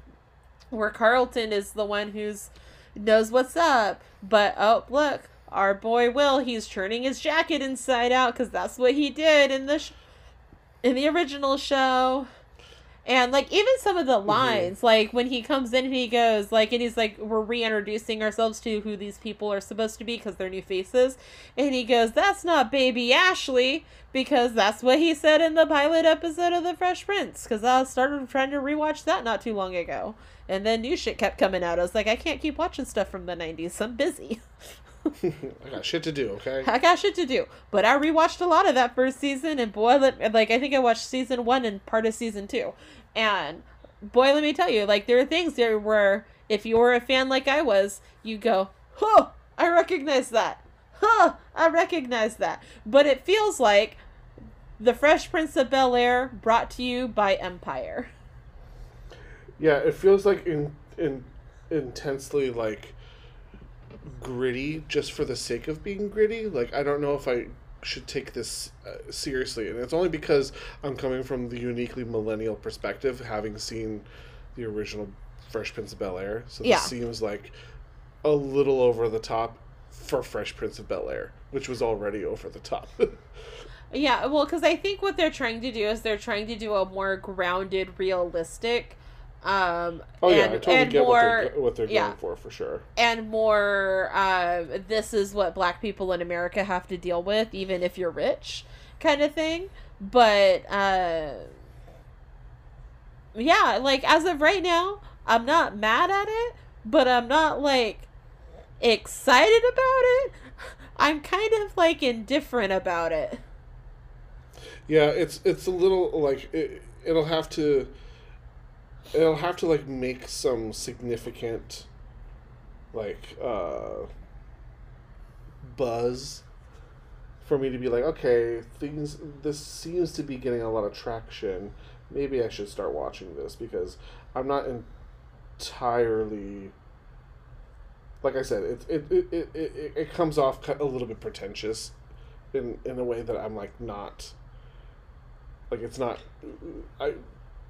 B: where Carlton is the one who's knows what's up. But oh, look, our boy Will, he's turning his jacket inside out because that's what he did in the sh- in the original show. And like even some of the mm-hmm. lines, like when he comes in and he goes like, and he's like, we're reintroducing ourselves to who these people are supposed to be because they're new faces, and he goes, "That's not baby Ashley," because that's what he said in the pilot episode of The Fresh Prince. Because I started trying to rewatch that not too long ago, and then new shit kept coming out. I was like, I can't keep watching stuff from the '90s. I'm busy.
A: I got shit to do, okay?
B: I got shit to do. But I rewatched a lot of that first season, and boy, let, like I think I watched season one and part of season two, and boy, let me tell you, like there are things there where if you were a fan like I was, you go, huh, I recognize that, huh, I recognize that. But it feels like the Fresh Prince of Bel Air brought to you by Empire.
A: Yeah, it feels like in, in intensely like gritty just for the sake of being gritty. Like I don't know if I should take this uh, seriously, and it's only because I'm coming from the uniquely millennial perspective, having seen the original Fresh Prince of Bel Air. So this
B: Yeah.
A: seems like a little over the top for Fresh Prince of Bel Air, which was already over the top.
B: Yeah, well, because I think what they're trying to do is they're trying to do a more grounded, realistic, um,
A: oh yeah,
B: and,
A: I totally
B: and
A: get
B: more,
A: what they're, what they're
B: yeah.
A: going for, for sure.
B: and more. Uh, this is what Black people in America have to deal with, even if you're rich, kind of thing. But uh, yeah, like as of right now, I'm not mad at it, but I'm not like excited about it. I'm kind of like indifferent about it.
A: Yeah, it's it's a little like it, it'll have to it'll have to like make some significant like uh buzz for me to be like, okay, things this seems to be getting a lot of traction. Maybe I should start watching this because I'm not entirely like I said, it it, it, it, it, it comes off a little bit pretentious in in a way that I'm like not like it's not I,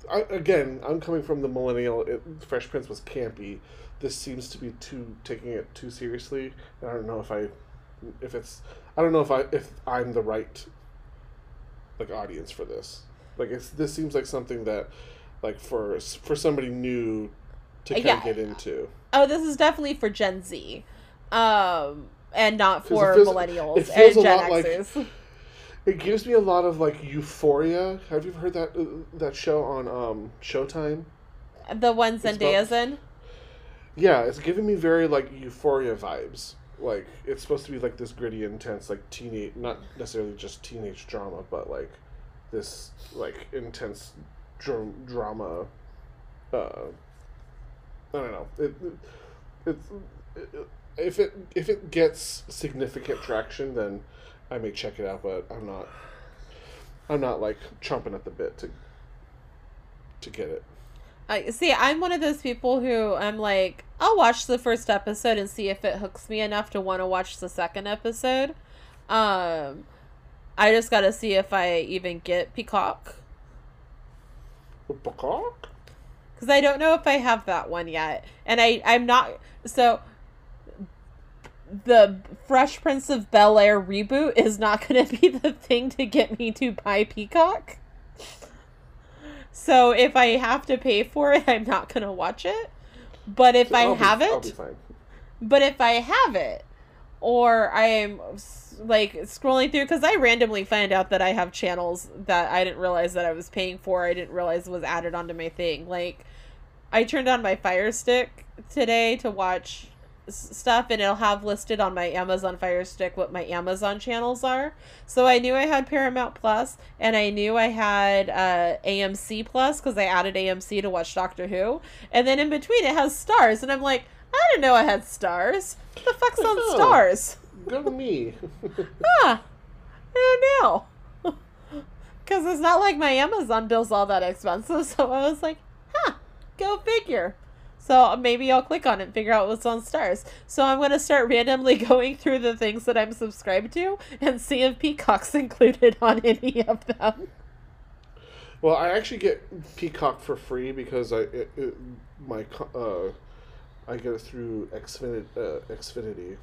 A: I again I'm coming from the millennial it, Fresh Prince was campy this seems to be too taking it too seriously and I don't know if I if it's I don't know if I if I'm the right like audience for this like it's this seems like something that like for for somebody new to kind
B: Yeah.
A: of get into.
B: Oh, this is definitely for Gen Z, um, and not for
A: feels-
B: millennials and Gen
A: lot like-
B: Xers.
A: It gives me a lot of like Euphoria. Have you ever heard that uh, that show on um Showtime?
B: the one
A: about-
B: Zendaya's in.
A: Yeah, it's giving me very like Euphoria vibes. Like it's supposed to be like this gritty, intense, like teenage, not necessarily just teenage drama, but like this like intense dr- drama. Uh, I don't know. It, it, it, if it if it gets significant traction, then I may check it out. But I'm not. I'm not like chomping at the bit to to get it.
B: I see. I'm one of those people who I'm like, I'll watch the first episode and see if it hooks me enough to want to watch the second episode. Um, I just got to see if I even get Peacock
A: Peacock?
B: because I don't know if I have that one yet, and I I'm not so. The Fresh Prince of Bel Air reboot is not going to be the thing to get me to buy Peacock. So if I have to pay for it, I'm not going to watch it. But if I
A: I'll be-
B: have
A: I'll
B: it, but if I have it, or I'm like scrolling through, because I randomly find out that I have channels that I didn't realize that I was paying for, I didn't realize was added onto my thing. Like, I turned on my Fire Stick today to watch stuff, and it'll have listed on my Amazon Fire Stick what my Amazon channels are. So I knew I had Paramount Plus, and I knew I had uh, AMC Plus because I added AMC to watch Doctor Who, and then in between it has Starz, and I'm like, I didn't know I had Starz. What the fuck's on
A: Oh.
B: Starz?
A: Go me.
B: ah, I don't know. Because it's not like my Amazon bill's all that expensive. So I was like, huh, go figure. So maybe I'll click on it and figure out what's on Starz. So I'm going to start randomly going through the things that I'm subscribed to and see if Peacock's included on any of them.
A: well, I actually get Peacock for free because I it, it, my uh, I get it through Xfinity, uh, Xfinity.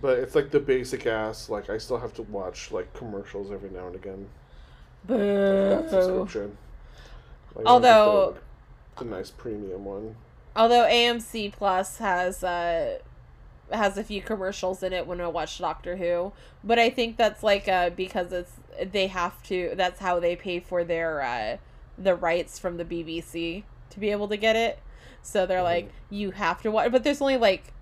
A: But it's like the basic ass. Like I still have to watch like commercials every now and again.
B: Boo.
A: Like, I don't get
B: Although-
A: the, nice premium one.
B: Although AMC Plus has uh has a few commercials in it when I watch Doctor Who, but I think that's like uh because it's they have to that's how they pay for their uh the rights from the BBC to be able to get it. So they're like you have to watch but there's only like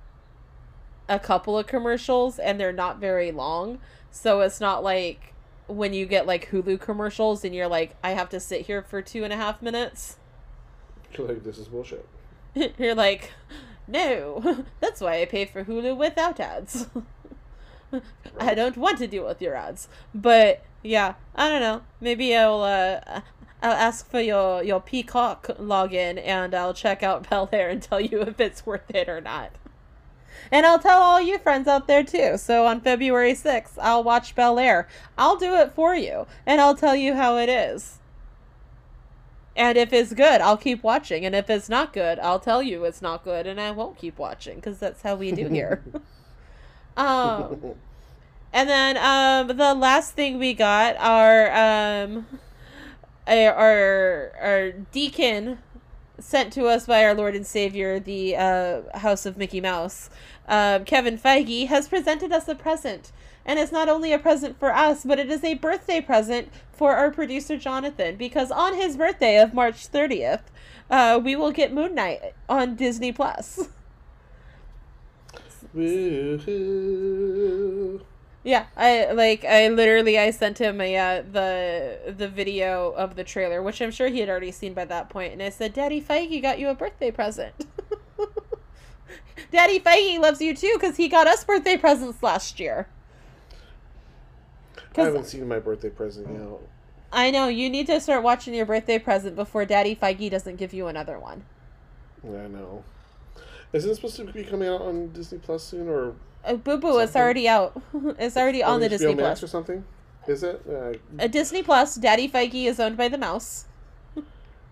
B: a couple of commercials and they're not very long. So it's not like when you get like Hulu commercials and you're like, I have to sit here for two and a half minutes.
A: You're like this is bullshit.
B: You're like, no, that's why I pay for Hulu without ads. I don't want to deal with your ads. But yeah, I don't know. Maybe I'll uh, I'll ask for your your Peacock login and I'll check out Bel Air and tell you if it's worth it or not. And I'll tell all you friends out there too. So on February 6th, I'll watch Bel Air. I'll do it for you and I'll tell you how it is. And if it's good, I'll keep watching. And if it's not good, I'll tell you it's not good and I won't keep watching because that's how we do here. um, and then um, the last thing we got our um, our our, deacon sent to us by our Lord and Savior, the uh, House of Mickey Mouse, um, Kevin Feige, has presented us a present. And it's not only a present for us, but it is a birthday present for our producer Jonathan, because on his birthday of March 30th, uh, we will get Moon Knight on Disney Plus.
A: Woohoo.
B: Yeah, I like I literally I sent him a uh, the the video of the trailer, which I'm sure he had already seen by that point, and I said, "Daddy Feige got you a birthday present." Daddy Feige loves you too because he got us birthday presents last year.
A: I haven't seen my birthday present yet.
B: I know you need to start watching your birthday present before Daddy Feige doesn't give you another one.
A: Yeah, I know. Isn't it supposed to be coming out on Disney Plus soon, or
B: Uh, Boo Boo, it's already out. it's already on the
A: HBO
B: Disney
A: Max
B: Plus.
A: or something? Is it? Uh,
B: Uh, Disney Plus. Daddy Feige is owned by the mouse.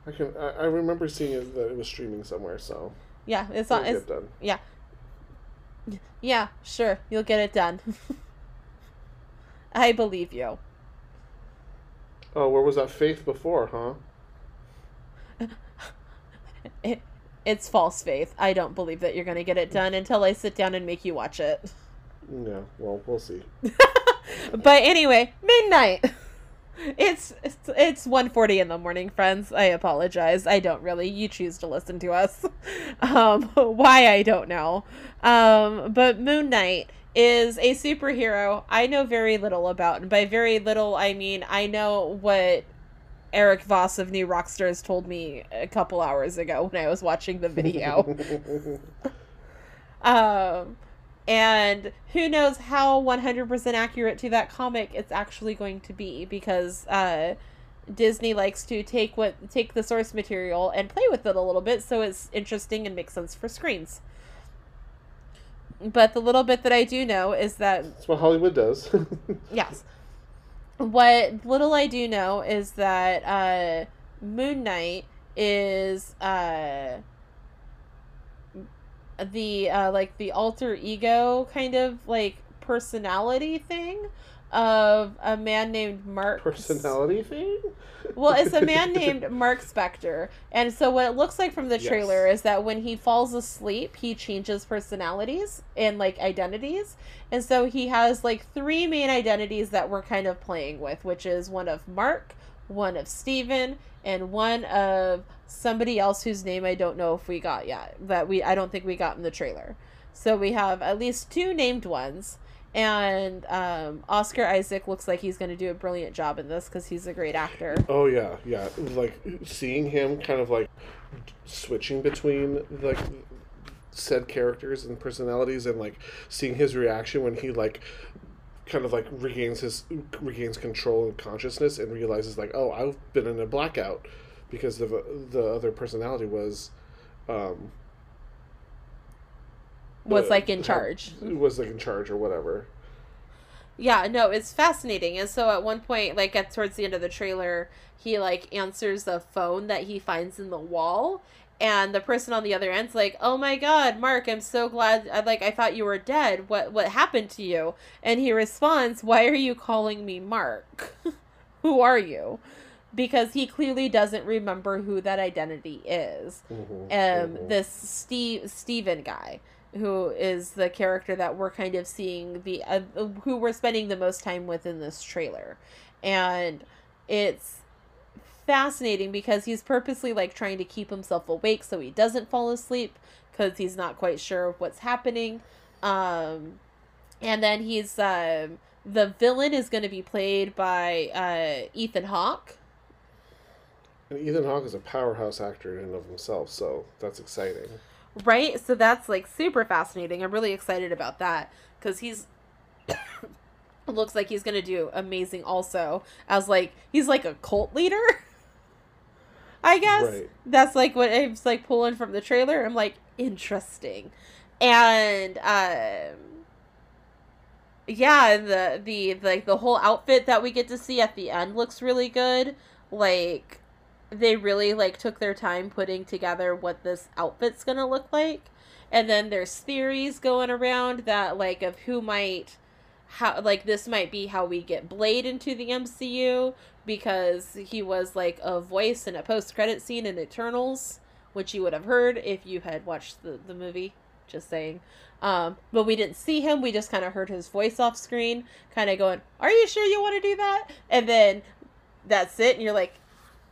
A: I can. I, I remember seeing it that it was streaming somewhere. So
B: Yeah, it's on. It's. Yeah. Yeah, sure. You'll get it done. I believe you.
A: Oh, where was that faith before, huh?
B: it, it's false faith. I don't believe that you're going to get it done until I sit down and make you watch it.
A: Yeah, well, we'll see.
B: But anyway, midnight. It's it's, it's 1:40 in the morning, friends. I apologize. I don't really. You choose to listen to us. Um, why I don't know. Um, but Moon Knight is a superhero I know very little about, and by very little I mean I know what Erik Voss of New Rockstars told me a couple hours ago when I was watching the video. um, and who knows how 100% accurate to that comic it's actually going to be because uh, Disney likes to take what take the source material and play with it a little bit so it's interesting and makes sense for screens. But the little bit that I do know is that
A: That's what Hollywood does.
B: Yes. What little I do know is that uh, Moon Knight is uh, the uh, like the alter ego kind of like personality thing of a man named Mark.
A: Personality thing?
B: Well, it's a man named Mark Spector. And so what it looks like from the
A: Yes.
B: trailer is that when he falls asleep, he changes personalities and like identities. And so he has like three main identities that we're kind of playing with, which is one of Mark, one of Steven, and one of somebody else whose name I don't know if we got yet. That we I don't think we got in the trailer. So we have at least two named ones. And um, Oscar Isaac looks like he's going to do a brilliant job in this because he's a great actor.
A: Oh yeah, yeah. Like seeing him kind of like switching between like said characters and personalities, and like seeing his reaction when he like kind of like regains his regains control and consciousness and realizes like, oh, I've been in a blackout because the the other personality was. Um,
B: was like in charge.
A: Was like in charge or whatever.
B: Yeah, no, it's fascinating. And so at one point, like at towards the end of the trailer, he like answers the phone that he finds in the wall. And the person on the other end's like, "Oh my God, Mark! I'm so glad. I like. I thought you were dead. What what happened to you?" And he responds, "Why are you calling me Mark? who are you?" Because he clearly doesn't remember who that identity is
A: Mhm,
B: um
A: mhm.
B: this Steve Steven guy who is the character that we're kind of seeing the uh, who we're spending the most time with in this trailer. And it's fascinating because he's purposely like trying to keep himself awake so he doesn't fall asleep because he's not quite sure what's happening. Um and then he's um the villain is going to be played by uh Ethan Hawke.
A: And Ethan Hawke is a powerhouse actor in and of himself, so that's exciting.
B: Right? So that's like super fascinating. I'm really excited about that because he's looks like he's going to do amazing also as like he's like a cult leader. I guess
A: Right.
B: that's like what I was like pulling from the trailer. I'm like interesting. And um yeah, the the like the whole outfit that we get to see at the end looks really good. Like they really like took their time putting together what this outfit's gonna look like. And then there's theories going around that like of who might how like this might be how we get blade into the mcu because he was like a voice in a post-credit scene in eternals which you would have heard if you had watched the, the movie just saying. Um, but we didn't see him. We just kind of heard his voice off screen kind of going are you sure you want to do that? And then that's it and you're like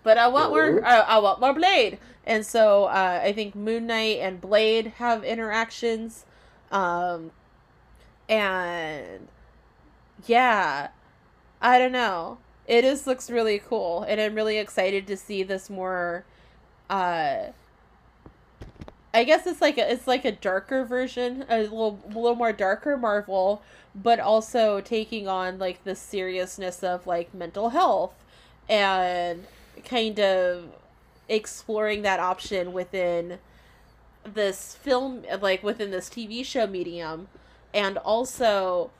B: but I want more. I, I want more Blade, and so uh, I think Moon Knight and Blade have interactions, um, and yeah, I don't know. It just looks really cool, and I'm really excited to see this more. Uh, I guess it's like a, it's like a darker version, a little a little more darker Marvel, but also taking on like the seriousness of like mental health and kind of exploring that option within this film like within this TV show medium and also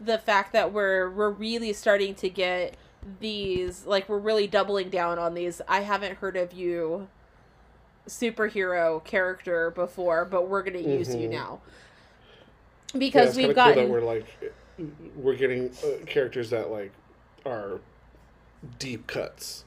B: the fact that we're we're really starting to get these like we're really doubling down on these I haven't heard of you superhero character before but we're going to use you
A: Mhm.
B: now because
A: it's
B: we've
A: cool
B: gotten
A: that we're like we're getting uh, characters that like are deep cuts.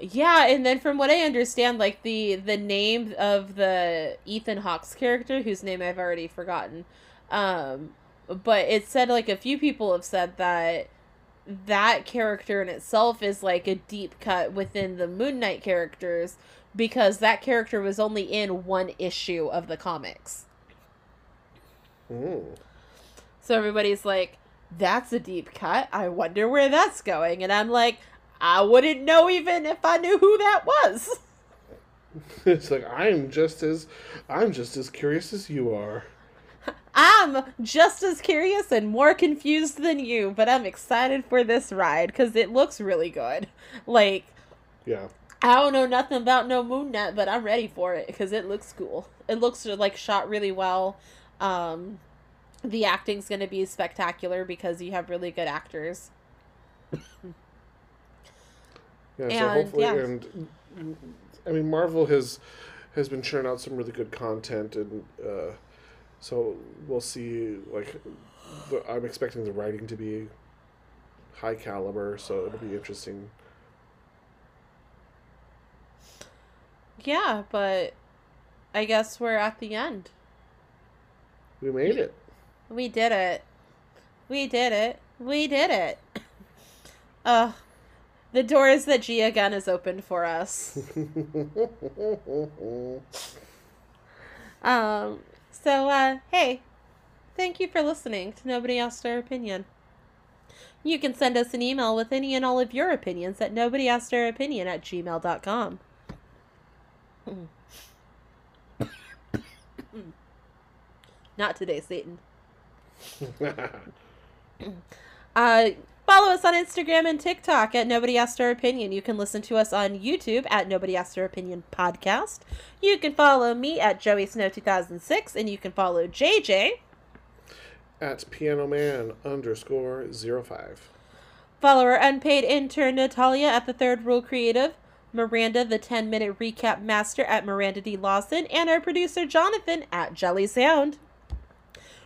B: Yeah, and then from what I understand, like the the name of the Ethan Hawke's character, whose name I've already forgotten, um, but it said like a few people have said that that character in itself is like a deep cut within the Moon Knight characters because that character was only in one issue of the comics.
A: Mm.
B: So everybody's like, that's a deep cut. I wonder where that's going. And I'm like, I wouldn't know even if I knew who that was.
A: It's like I'm just as I'm just as curious as you are.
B: I'm just as curious and more confused than you, but I'm excited for this ride because it looks really good. Like,
A: Yeah.
B: I don't know nothing about no Moon net, but I'm ready for it because it looks cool. It looks like shot really well. Um, the acting's gonna be spectacular because you have really good actors.
A: Yeah, so
B: And,
A: hopefully,
B: yeah.
A: and I mean, Marvel has has been churning out some really good content, and uh, so we'll see. Like, the, I'm expecting the writing to be high caliber, so it'll be interesting.
B: Yeah, but I guess we're at the end.
A: We made it.
B: We did it. We did it. We did it. Ugh. The doors that Gia Gunn has opened for us. Um, so, uh, hey, thank you for listening to Nobody Asked Our Opinion. You can send us an email with any and all of your opinions at nobody asked our opinion at gmail.com. Not today, Satan. Uh, follow us on Instagram and TikTok at Nobody Asked Our Opinion. You can listen to us on YouTube at Nobody Asked Our Opinion Podcast. You can follow me at Joey Snow 2006, and you can follow JJ.
A: At Piano Man underscore zero five.
B: Follow our unpaid intern Natalia at The Third Rule Creative. Miranda, the 10 minute recap master at Miranda D. Lawson, and our producer Jonathan at Jelly Sound.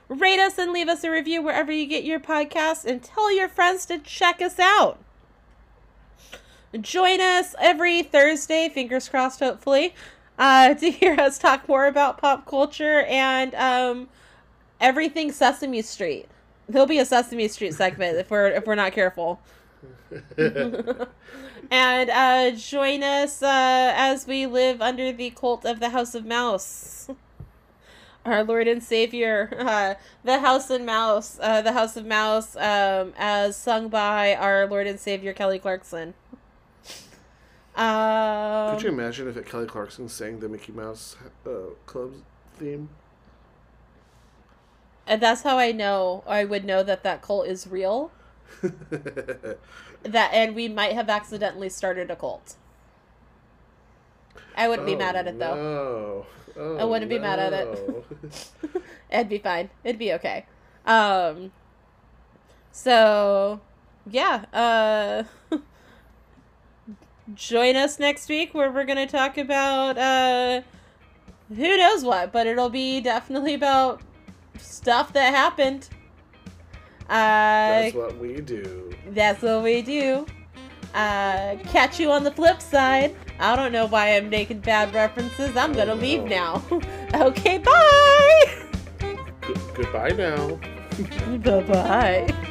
B: Rate us and leave us a review wherever you get your podcasts and tell your friends to check us out. Join us every Thursday, fingers crossed, hopefully, uh, to hear us talk more about pop culture and um, everything Sesame Street. There'll be a Sesame Street segment if we're if we're not careful. and uh, join us uh, as we live under the cult of the House of Mouse. Our Lord and Savior, uh, the House and Mouse, uh, the House of Mouse, um, as sung by our Lord and Savior Kelly Clarkson. Um,
A: Could you imagine if it Kelly Clarkson sang the Mickey Mouse uh, Club theme?
B: and that's how I know I would know that that cult is real. That and we might have accidentally started a cult. I wouldn't be mad at it though.
A: No. Oh,
B: I wouldn't be mad at it. It'd be fine. It'd be okay. Um so yeah, uh join us next week where we're going to talk about uh who knows what, but it'll be definitely about stuff that happened. Uh
A: That's what we do.
B: that's what we do. Uh, catch you on the flip side. I don't know why I'm making bad references. I'm gonna leave now. okay, bye.
A: G- goodbye now.
B: bye bye.